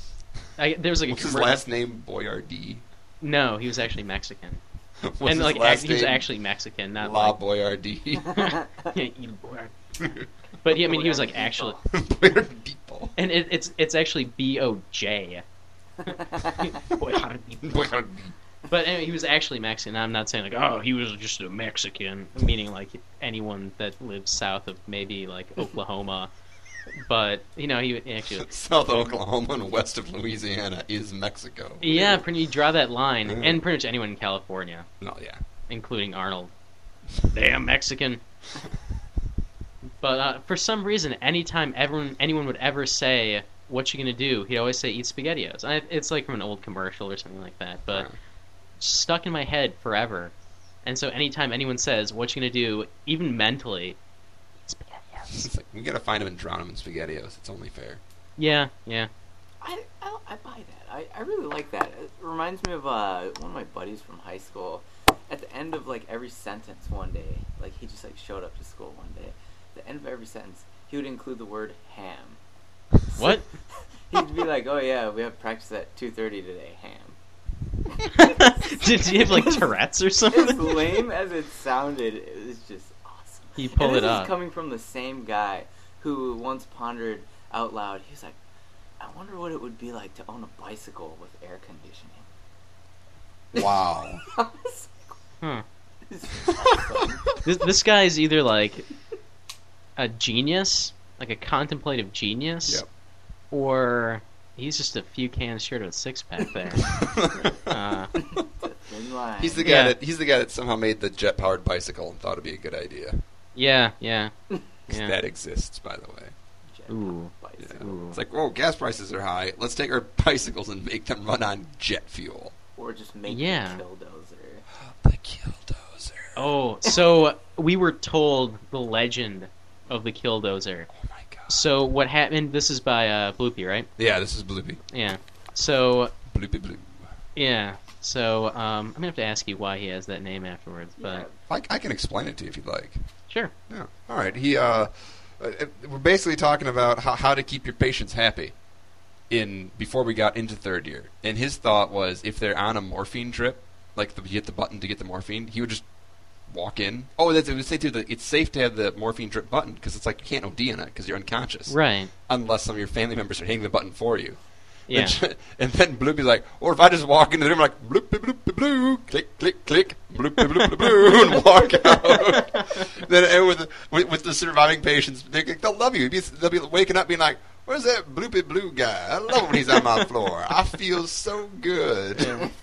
I, there was like a What's his last name? Boyardee. No, he was actually Mexican, What's and his like last act- he was actually Mexican, not La like Boyardee. Yeah, eat a. But yeah, I mean, he was like actually, Boyardee. and it, it's it's actually B O J. Boyardee. But anyway, he was actually Mexican. I'm not saying like, oh, he was just a Mexican, meaning like anyone that lives south of maybe like Oklahoma. But you know, he actually, South Oklahoma and west of Louisiana is Mexico. yeah, pretty. You draw that line, Yeah. and pretty much anyone in California, No, yeah. including Arnold. Damn Mexican. But uh, for some reason, anytime everyone anyone would ever say, "What you gonna do?" He'd always say, "Eat spaghettios." I, it's like from an old commercial or something like that. But Yeah. stuck in my head forever. And so anytime anyone says, "What you gonna do?" even mentally. It's like, we gotta find him and drown him in SpaghettiOs. It's only fair. Yeah, yeah. I, I, I buy that. I, I really like that. It reminds me of uh, one of my buddies from high school. At the end of like every sentence one day, like he just like showed up to school one day. At the end of every sentence, he would include the word ham. What? He'd be like, "Oh yeah, we have practice at two thirty today. Ham." Did you have like Tourette's or As something? lame as it sounded, it was just awesome. He pulled and it this is coming from the same guy who once pondered out loud. He was like, "I wonder what it would be like to own a bicycle with air conditioning." Wow. I was Huh. like, "This is awesome." This, this guy is either like a genius, like a contemplative genius, Yep. or he's just a few cans short of a six pack there. uh, he's the guy Yeah. that he's the guy that somehow made the jet powered bicycle and thought it'd be a good idea. Yeah, yeah, 'Cause yeah. That exists, by the way. Ooh. bicycle. Ooh. It's like, oh, gas prices are high. Let's take our bicycles and make them run on jet fuel. Or just make Yeah. the killdozer. The killdozer. Oh, so we were told the legend of the killdozer. Oh my god. So what happened? This is by uh, Bloopy, right? Yeah, this is Bloopy. Yeah. So Bloopy Bloop. yeah. So um, I'm gonna have to ask you why he has that name afterwards, but Yeah. I, I can explain it to you if you'd like. Sure. Yeah. All right. He. Uh, uh, we're basically talking about how, how to keep your patients happy. In before we got into third year, and his thought was if they're on a morphine drip, like the, you hit the button to get the morphine, he would just walk in. Oh, that's I would say too that it's safe to have the morphine drip button because it's like you can't OD in it because you're unconscious, Right. unless some of your family members are hitting the button for you. Yeah. And, and then Bloopy's like, or if I just walk into the room like bloop bloop bloop, bloop click click click bloop bloop bloop bloop, bloop and walk out. then and with, with with the surviving patients, they, they'll love you. They'll be, waking up being like, "Where's that bloopy blue guy? I love when he's on my floor. I feel so good." Yeah.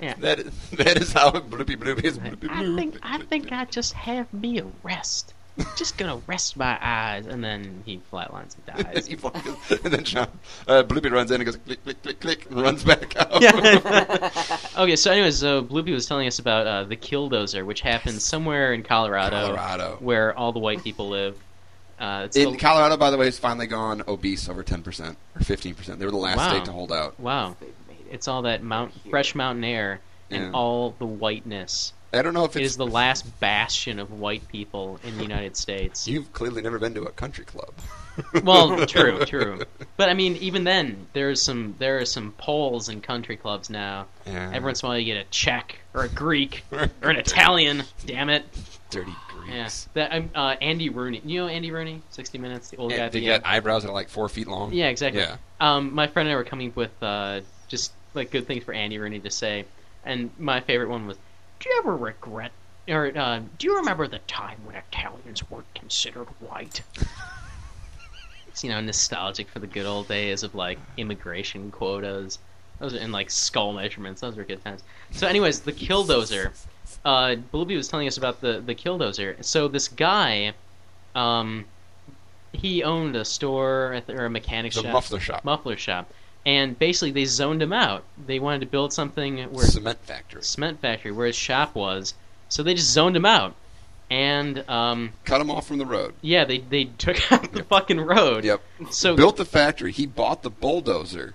Yeah. That is, that is how bloopy bloopy is. Bloopy I bloop. think I think I just have me a rest. Just gonna rest my eyes, and then he flatlines and and dies. he walks- and then John, uh, Bloopy runs in and goes click click click click and runs back out. Yeah. okay, so anyways, so Bloopy was telling us about uh, the Killdozer, which happens somewhere in Colorado, Colorado. where all the white people live. Uh, it's In the- Colorado, by the way, has finally gone obese over 10% or 15%. They were the last Wow. state to hold out. wow, it. it's all that mount, fresh mountain air and Yeah. all the whiteness. I don't know if It it's the last bastion of white people in the United States. You've clearly never been to a country club. well, true, true. But I mean, even then, there's some there are some Poles in country clubs now. Yeah. Every once in a while, you get a Czech or a Greek or an Italian. Damn it! Dirty Yeah, Greeks. that I'm uh, Andy Rooney. You know Andy Rooney, 60 Minutes, the old guy. Yeah, at they the got eyebrows that are like four feet long. Yeah, exactly. Yeah. Um, my friend and I were coming up with uh, just like good things for Andy Rooney to say, and my favorite one was, "Do you ever regret?" Or uh, do you remember the time when Italians weren't considered white? it's you know nostalgic for the good old days of like immigration quotas, those are, and like skull measurements. Those were good times. So, anyways, the Killdozer uh, Blippi was telling us about the the killdozer. So this guy, um, he owned a store or a mechanic The shop, muffler shop. muffler shop, and basically they zoned him out. They wanted to build something where Cement factory. cement factory where his shop was, so they just zoned him out. And um, Cut him off from the road. yeah, they they took out the Yep. fucking road. Yep. So Built the factory. He bought the bulldozer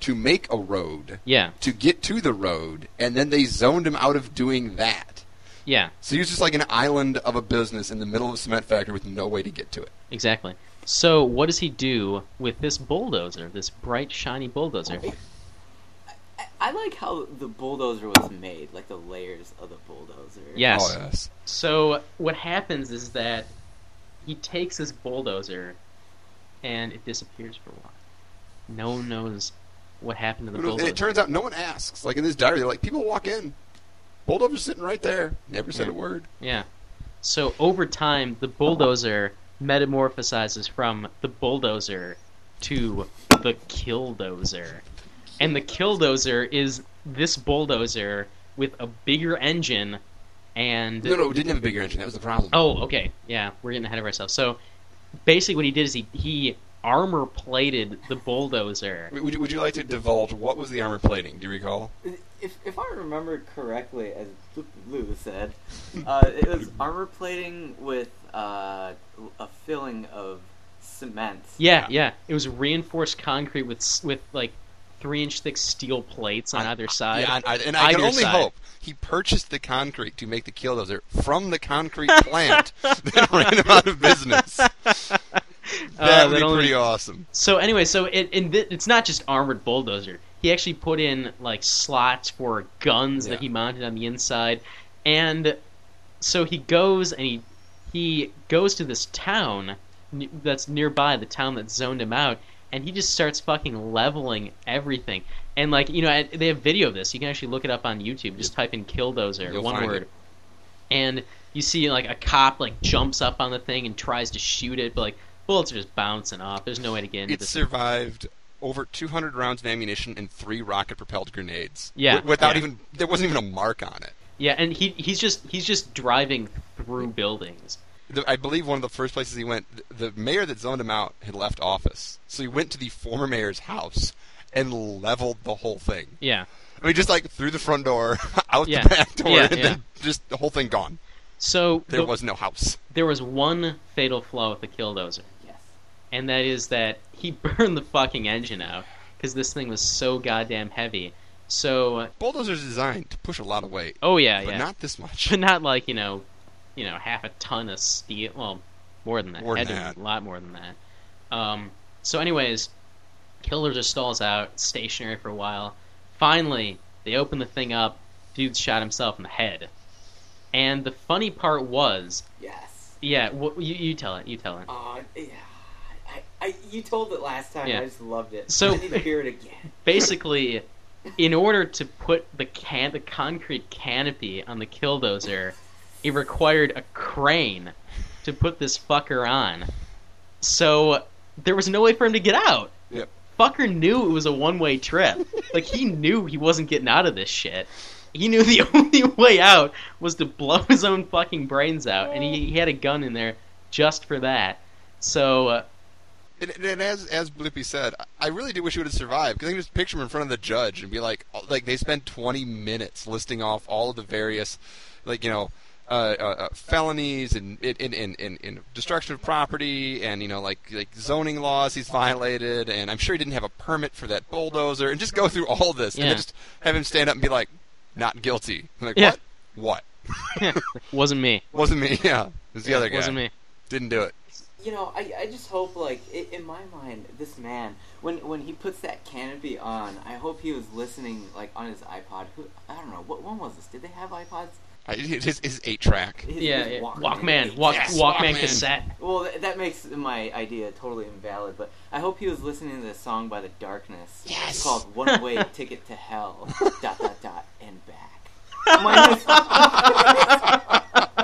to make a road yeah, to get to the road, and then they zoned him out of doing that. yeah, So he was just like an island of a business in the middle of a cement factory with no way to get to it. exactly. So what does he do with this bulldozer, this bright shiny bulldozer? I, I like how the bulldozer was made, like the layers of the bulldozer. Yes. Oh yes. So what happens is that he takes this bulldozer and it disappears for a while. No one knows what happened to the bulldozer. And it turns out no one asks. Like in this diary, they're like people walk in, bulldozer's sitting right there, never said Yeah. a word. Yeah. So over time, the bulldozer metamorphosizes from the bulldozer to the killdozer. And the killdozer is this bulldozer with a bigger engine and No, no, it didn't have a bigger engine. That was the problem. Oh, okay. Yeah, we're getting ahead of ourselves. So basically what he did is he he armor plated the bulldozer. Would you, would you like to divulge what was the armor plating? Do you recall? If, if I remember correctly, as Lou said, uh, it was armor plating with uh, a filling of cement. Yeah, yeah. It was reinforced concrete with with like three inch thick steel plates on either side. Yeah, I, I- and I can only side. hope he purchased the concrete to make the killdozer from the concrete plant that ran him out of business. Uh, That would that be only- pretty awesome. So anyway, so it, in thi- it's not just armored bulldozer. He actually put in like slots for guns Yeah. that he mounted on the inside, and so he goes and he he goes to this town n- that's nearby, the town that zoned him out, and he just starts fucking leveling everything. And like you know, I- they have video of this. You can actually look it up on YouTube. Just type in "killdozer" You'll one word, it. and you see like a cop like jumps up on the thing and tries to shoot it, but like bullets are just bouncing off. There's no way to get into It this. survived over 200 rounds of ammunition and three rocket-propelled grenades. Yeah, Wi- without yeah. even there wasn't even a mark on it. Yeah, and he he's just he's just driving through buildings. The, I believe one of the first places he went, th- the mayor that zoned him out had left office, so he went to the former mayor's house and leveled the whole thing. Yeah. I mean, just like through the front door, out Yeah. the back door, Yeah, and then just the whole thing gone. So There the- was no house. there was one fatal flaw with the killdozer. And that is that he burned the fucking engine out because this thing was so goddamn heavy. So Bulldozer's designed to push a lot of weight, oh yeah, yeah. but yeah, not this much. but not like you know, you know, half a ton of steel. Well, more than that. More than that. A lot more than that. Um. So, anyways, killdozer stalls out, stationary for a while. Finally, they open the thing up. Dude shot himself in the head. And the funny part was, Yes. yeah, wh- you, you tell it, you tell it. Uh, yeah. I, I, you told it last time. Yeah. I just loved it. So- I need to hear it again. Basically, in order to put the can the concrete canopy on the killdozer, it required a crane to put this fucker on. So there was no way for him to get out. Yep. Fucker knew it was a one way trip. like he knew he wasn't getting out of this shit. He knew the only way out was to blow his own fucking brains out, and he, he had a gun in there just for that. So uh, And, and as as Blippi said, I- really do wish he would have survived because I can just picture him in front of the judge and be like, like they spent 20 minutes listing off all of the various, like you know, uh, uh, uh, felonies and in, in, in, in, destruction of property and you know like like zoning laws he's violated and I'm sure he didn't have a permit for that bulldozer and just go through all this and Yeah. then just have him stand up and be like, not guilty. I'm like Yeah. what? What? wasn't me. Wasn't me. Yeah, it was the other guy. Wasn't me. Didn't do it. You know, I, I just hope like i in my mind, this man when when he puts that canopy on, I hope he was listening like on his iPod. Who I don't know what one was this? Did they have iPods? I, his his eight track. His- Yeah, his. Walkman. Walkman, walk, Yes, Walkman Walkman. cassette. Well, th- that makes my idea totally invalid. But I hope he was listening to this song by the Darkness. Yes. It's called "One Way Ticket to Hell." dot dot dot and back. Minus-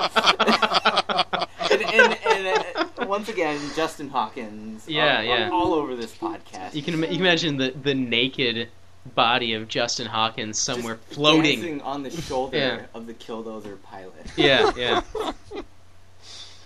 and, and, and uh, once again, Justin Hawkins. Yeah, all, yeah. all over this podcast. You can you can imagine the the naked body of Justin Hawkins Just somewhere floating. on the shoulder Yeah. of the Killdozer pilot. Yeah, yeah.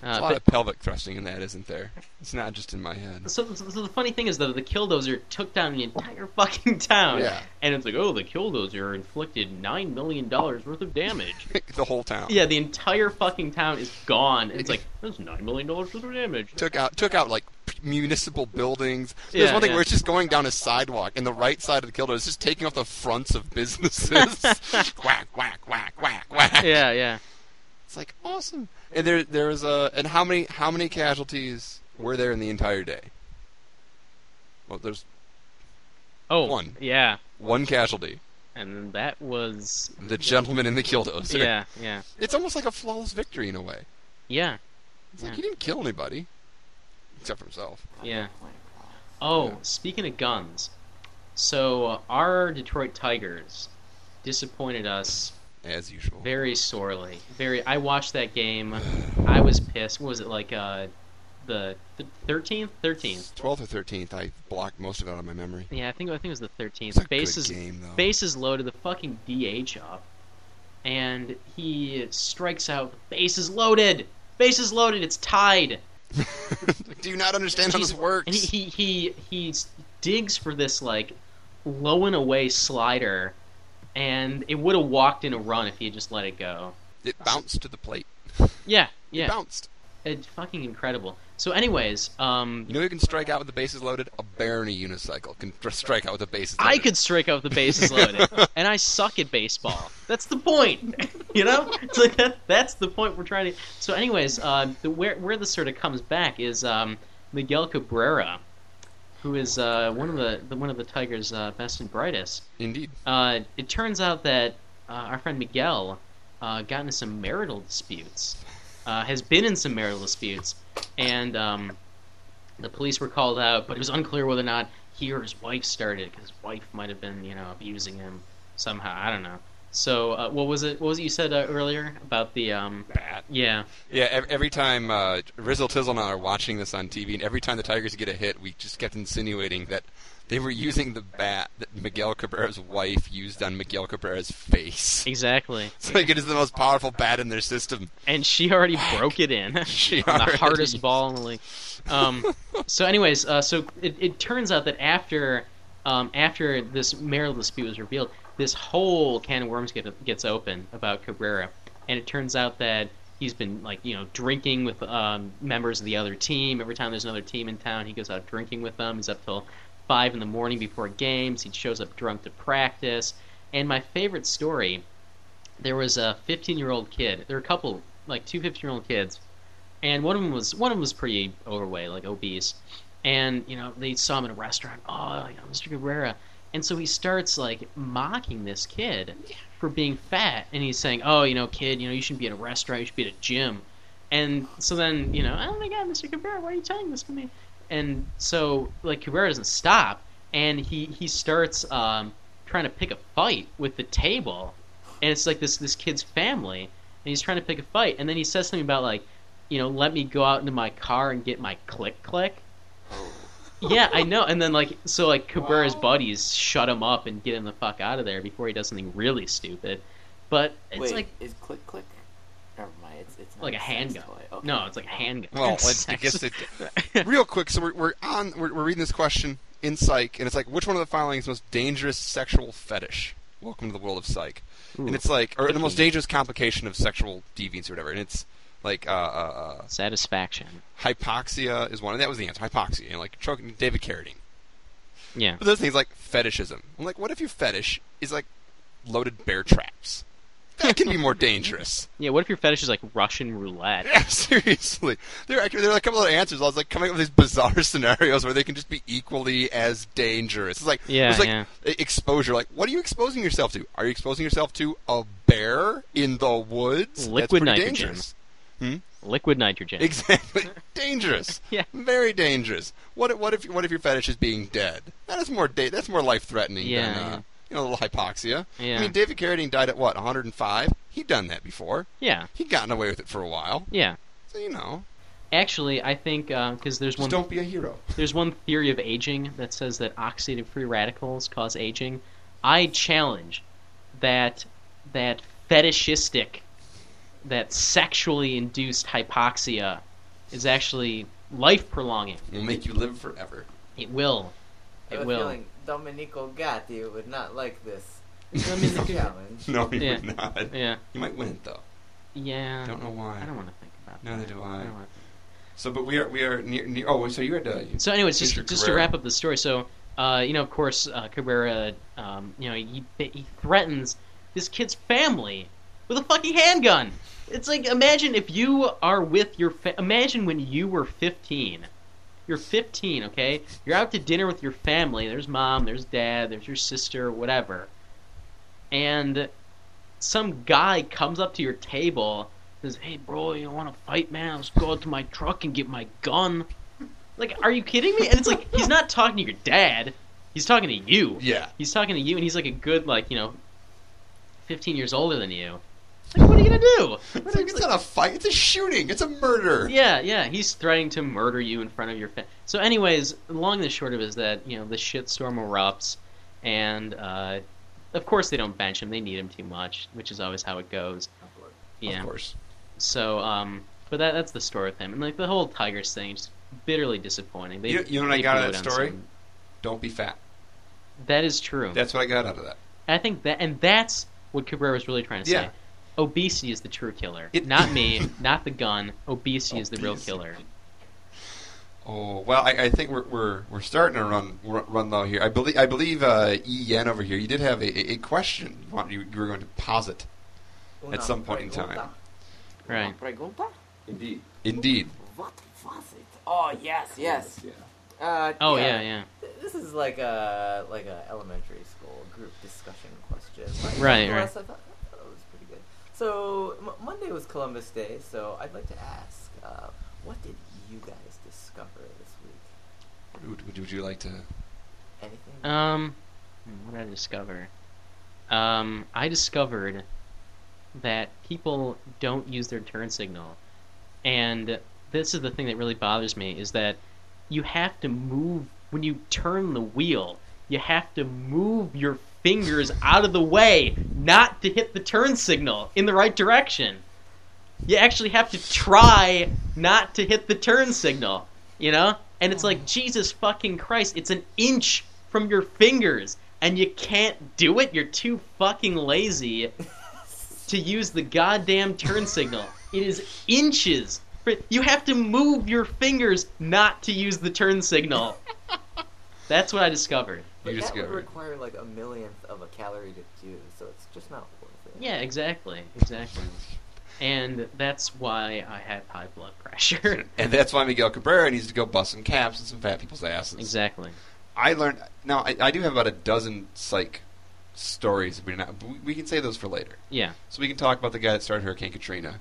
There's Uh, a lot but- of pelvic thrusting in that, isn't there? It's not just in my head. so, so, so the funny thing is though, the Killdozer took down the entire fucking town, Yeah. and it's like, oh, the Killdozer inflicted nine million dollars worth of damage. the whole town. yeah, the entire fucking town is gone. It's like that's nine million dollars worth of damage. Took out took out like municipal buildings. There's Yeah, one thing yeah. where it's just going down a sidewalk, and the right side of the killdozer is just taking off the fronts of businesses. whack, whack, whack, whack, whack. Yeah, yeah. It's like awesome. And there there was a and how many how many casualties were there in the entire day? Well, there's Oh, One. Yeah, one casualty. and that was The gentleman in the killdozer. yeah, yeah, It's almost like a flawless victory in a way. yeah, It's like he didn't kill anybody, except for himself. yeah. Oh, Yeah. speaking of guns, so uh, our Detroit Tigers disappointed us As usual. very sorely. Very. I watched that game. I was pissed. What was it like? Uh, the thirteenth, thirteenth. 12th or 13th, I blocked most of it out of my memory. Yeah, I think I think it was the thirteenth. Bases good game, though. bases loaded. The fucking DH up, and he strikes out. Bases loaded. Bases loaded. It's tied. Do you not understand how this works? And he he he, he digs for this like low and away slider, and it would have walked in a run if he had just let it go. It bounced to the plate. Yeah, It yeah, bounced. it's fucking incredible. So, anyways, um, You know who can strike out with the bases loaded? A Barony unicycle can tr- strike out with the bases loaded. I could strike out with the bases loaded, and I suck at baseball. That's the point, you know. It's like that, that's the point we're trying to. So, anyways, uh, the, where where this sort of comes back is um, Miguel Cabrera, who is uh, one of the, the one of the Tigers' uh, best and brightest. Indeed. Uh, it turns out that uh, our friend Miguel uh, got into some marital disputes, uh, has been in some marital disputes, and um, the police were called out, but it was unclear whether or not he or his wife started, because his wife might have been, you know, abusing him somehow. I don't know. So, uh, what was it? What was it you said uh, earlier about the? Um, Bat. yeah, Yeah, ev- every time uh, Rizzle Tizzle and I are watching this on TV, and every time the Tigers get a hit, we just kept insinuating that they were using the bat that Miguel Cabrera's wife used on Miguel Cabrera's face. exactly. It's like it is the most powerful bat in their system. And she already broke it in. She the hardest ball in the league. Um, so, anyways, uh, so it, it turns out that after um, after this marital dispute was revealed, this whole can of worms get, gets open about Cabrera, and it turns out that he's been like you know drinking with um, members of the other team. Every time there's another team in town, he goes out drinking with them. He's up till five in the morning before games. He shows up drunk to practice. And my favorite story, there was a 15 year old kid. There were a couple, like two 15 year old kids, and one of them was one of them was pretty overweight, like obese. And you know they saw him in a restaurant. Oh, you know, Mr. Cabrera. And so he starts like mocking this kid for being fat, and he's saying, "Oh, you know, kid, you know, you shouldn't be at a restaurant. You should be at a gym." And so then, you know, oh my God, Mr. Cabrera, why are you telling this to me? And so, like, Cabrera doesn't stop, and he he starts um, trying to pick a fight with the table, and it's like this this kid's family, and he's trying to pick a fight, and then he says something about like, you know, let me go out into my car and get my click click. Yeah, I know. And then like so like Cabrera's buddies shut him up and get him the fuck out of there before he does something really stupid. But it's Wait, like is click click? Never mind. It's it's not like a sex handgun. toy. Okay. No, it's like a oh. handgun. Well, It's I, I guess it. Real quick, so we're, we're on. We're, we're reading this question in Psych, and it's like, which one of the following is the most dangerous sexual fetish? Welcome to the world of Psych. And it's like, or the most dangerous complication of sexual deviance or whatever. And it's like, uh, uh, uh, Satisfaction. hypoxia is one, and that was the answer. Hypoxia, you know, like choking David Carradine. Yeah. But those things like fetishism. I'm like, what if your fetish is like loaded bear traps? That can be more dangerous. Yeah, what if your fetish is like Russian roulette? Yeah, seriously. There, are, there are a couple of answers. I was like coming up with these bizarre scenarios where they can just be equally as dangerous. It's like Yeah, it's like yeah. exposure. Like, what are you exposing yourself to? Are you exposing yourself to a bear in the woods? That's Liquid pretty nitrogen. dangerous. Liquid nitrogen. Exactly. dangerous. Yeah. Very dangerous. What if, what if what if your fetish is being dead? That is more da- that's more life threatening Yeah, than uh, yeah. you know a little hypoxia. Yeah. I mean, David Carradine died at what 105. He'd done that before. yeah. He'd gotten away with it for a while. Yeah. So you know, Actually, I think because there's just one don't be a hero. there's one theory of aging that says that oxidative free radicals cause aging. I challenge that that fetishistic, that sexually induced hypoxia is actually life prolonging. It will make you live forever. It will. I It have will. feeling Domenico Gatti would not like this Domenico- challenge. No, he Yeah. would not. Yeah. You might win it though. Yeah. Don't know why. I don't want to think about it. Neither that. do I. I don't wanna So, but we are we are near. near oh, so you had uh, So, anyways, just just to wrap up the story. So, uh, you know, of course, uh, Cabrera, um, you know, he he threatens this kid's family with a fucking handgun. It's like imagine if you are with your fa- imagine when you were 15. You're 15, okay? You're out to dinner with your family. There's mom, there's dad, there's your sister, whatever. And some guy comes up to your table says, "Hey, bro, you want to fight, man? Let's go out to my truck and get my gun." Like, are you kidding me? And it's like he's not talking to your dad; he's talking to you. yeah. He's talking to you, and he's like a good, like you know, fifteen years older than you. Like, what are you gonna do? It's like it's not a fight. It's a shooting. It's a murder. Yeah, yeah, he's threatening to murder you in front of your family. So, anyways, long and short of it is that you know the shitstorm erupts, and uh, of course they don't bench him; they need him too much, which is always how it goes. Yeah. Of course. So, um, but that that's the story with him, and like the whole Tigers thing, is bitterly disappointing. They, You- you know what I got out of that story? some- Don't be fat. That is true. That's what I got out of that. I think that, and that's what Cabrera was really trying to say. Yeah. Obesity is the true killer, It- not me, not the gun. Obesity is the real killer. Oh well, I, I think we're, we're we're starting to run run, run low here. I believe I believe uh, E Yen over here. You did have a, a question you, want, you, you were going to posit. At some point in time. Right. Pregunta? Indeed. Indeed. What was it? Oh yes, yes. Uh, Oh yeah, yeah. This is like a like a elementary school group discussion question. But Right, nonetheless, I thought, I thought it was pretty good. So M- Monday was Columbus Day, so I'd like to ask, uh, what did you guys discover this week? Would, would, would you like to? Anything? Um, what did I discover? Um, I discovered that people don't use their turn signal, and this is the thing that really bothers me: is that you have to move when you turn the wheel. You have to move your fingers out of the way, not to hit the turn signal in the right direction. You actually have to try not to hit the turn signal, you know? And it's like, Jesus fucking Christ, it's an inch from your fingers, and you can't do it? You're too fucking lazy to use the goddamn turn signal. It is inches. You have to move your fingers not to use the turn signal. That's what I discovered. But You that would require like a millionth of a calorie to do, so it's just not worth it. Yeah, exactly, exactly. And that's why I have high blood pressure. And that's why Miguel Cabrera needs to go busting caps in some fat people's asses. exactly. I learned. Now I, I do have about a dozen psych stories. But not, but we- we can save those for later. Yeah. So we can talk about the guy that started Hurricane Katrina,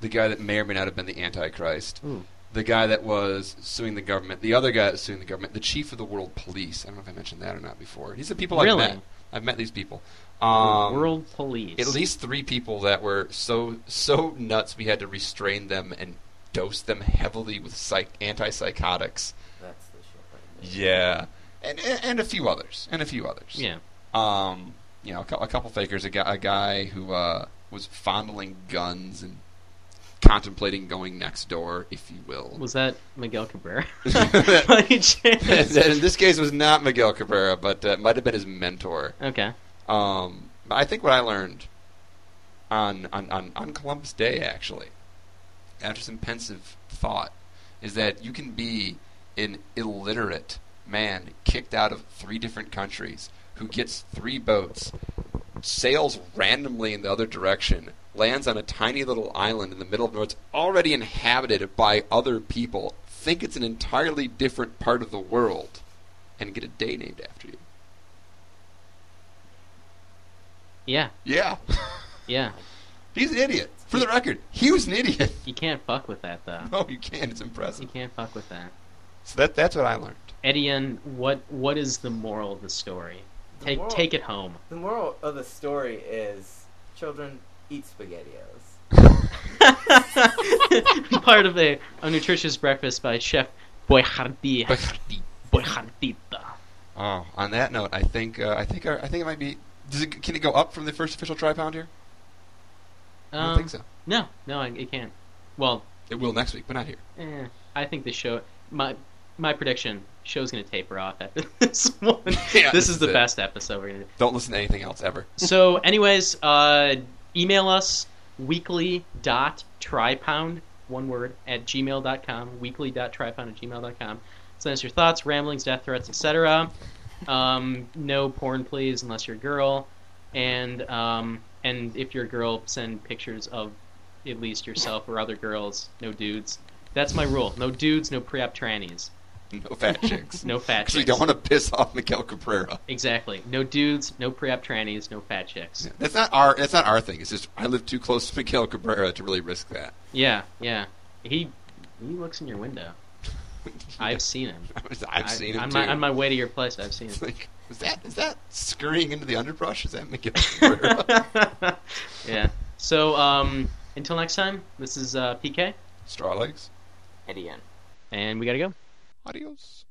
the guy that may or may not have been the Antichrist, Ooh. The guy that was suing the government, the other guy that was suing the government, the chief of the world police. I don't know if I mentioned that or not before. These are people Really? I've met. I've met these people. Um, World police. At least three people that were so so nuts we had to restrain them and dose them heavily with psych- antipsychotics. That's the shit right. Yeah, and, and and a few others, and a few others. Yeah. Um, you know, a, cou- a couple fakers. A guy, a guy who uh, was fondling guns and contemplating going next door, if you will. Was that Miguel Cabrera? By chance? in this case, was not Miguel Cabrera, but uh, it might have been his mentor. okay. Um, I think what I learned on, on, on, on Columbus Day, actually, after some pensive thought, is that you can be an illiterate man kicked out of three different countries who gets three boats, sails randomly in the other direction, lands on a tiny little island in the middle of nowhere. It's already inhabited by other people, think it's an entirely different part of the world, and get a day named after you. Yeah. Yeah. Yeah. He's an idiot. For the record, he was an idiot. You can't fuck with that though. No, you can't. It's impressive. You can't fuck with that. So that that's what I learned. Etienne, what what is the moral of the story? The Take moral- take it home. The moral of the story is children eat spaghettios. Part of a, a nutritious breakfast by Chef Boyardee. Boyardita. Oh, on that note, I think uh, I think our, I think it might be. Does it can it go up from the first official Tripound here? I don't Um, think so. No, no, it can't. Well, It will next week, but not here. eh, I think the show. My my prediction: show's gonna taper off after this one. Yeah, this this is is the it. best episode we're gonna do. Don't listen to anything else ever. So, anyways, uh, email us weekly dot tripound one word at gmail.com weekly dot tripound at gmail.com send us your thoughts ramblings death threats etc um, no porn please unless you're a girl. And um, and if you're a girl send pictures of at least yourself or other girls. No dudes. That's my rule. No dudes no pre-op trannies No fat chicks. no fat Because we chicks don't want to piss off Miguel Cabrera. exactly no dudes no pre-op trannies no fat chicks Yeah, That's not our. That's not our thing. It's just I live too close to Miguel Cabrera to really risk that. Yeah, yeah. He he looks in your window. I've seen him. I've I- seen him on too. my on my way to your place. I've seen It's him. like, is that is that scurrying into the underbrush? Is that Miguel Cabrera? yeah. So um, until next time, this is uh, PK, Strawlegs. Eddie N. and we gotta go. Adios.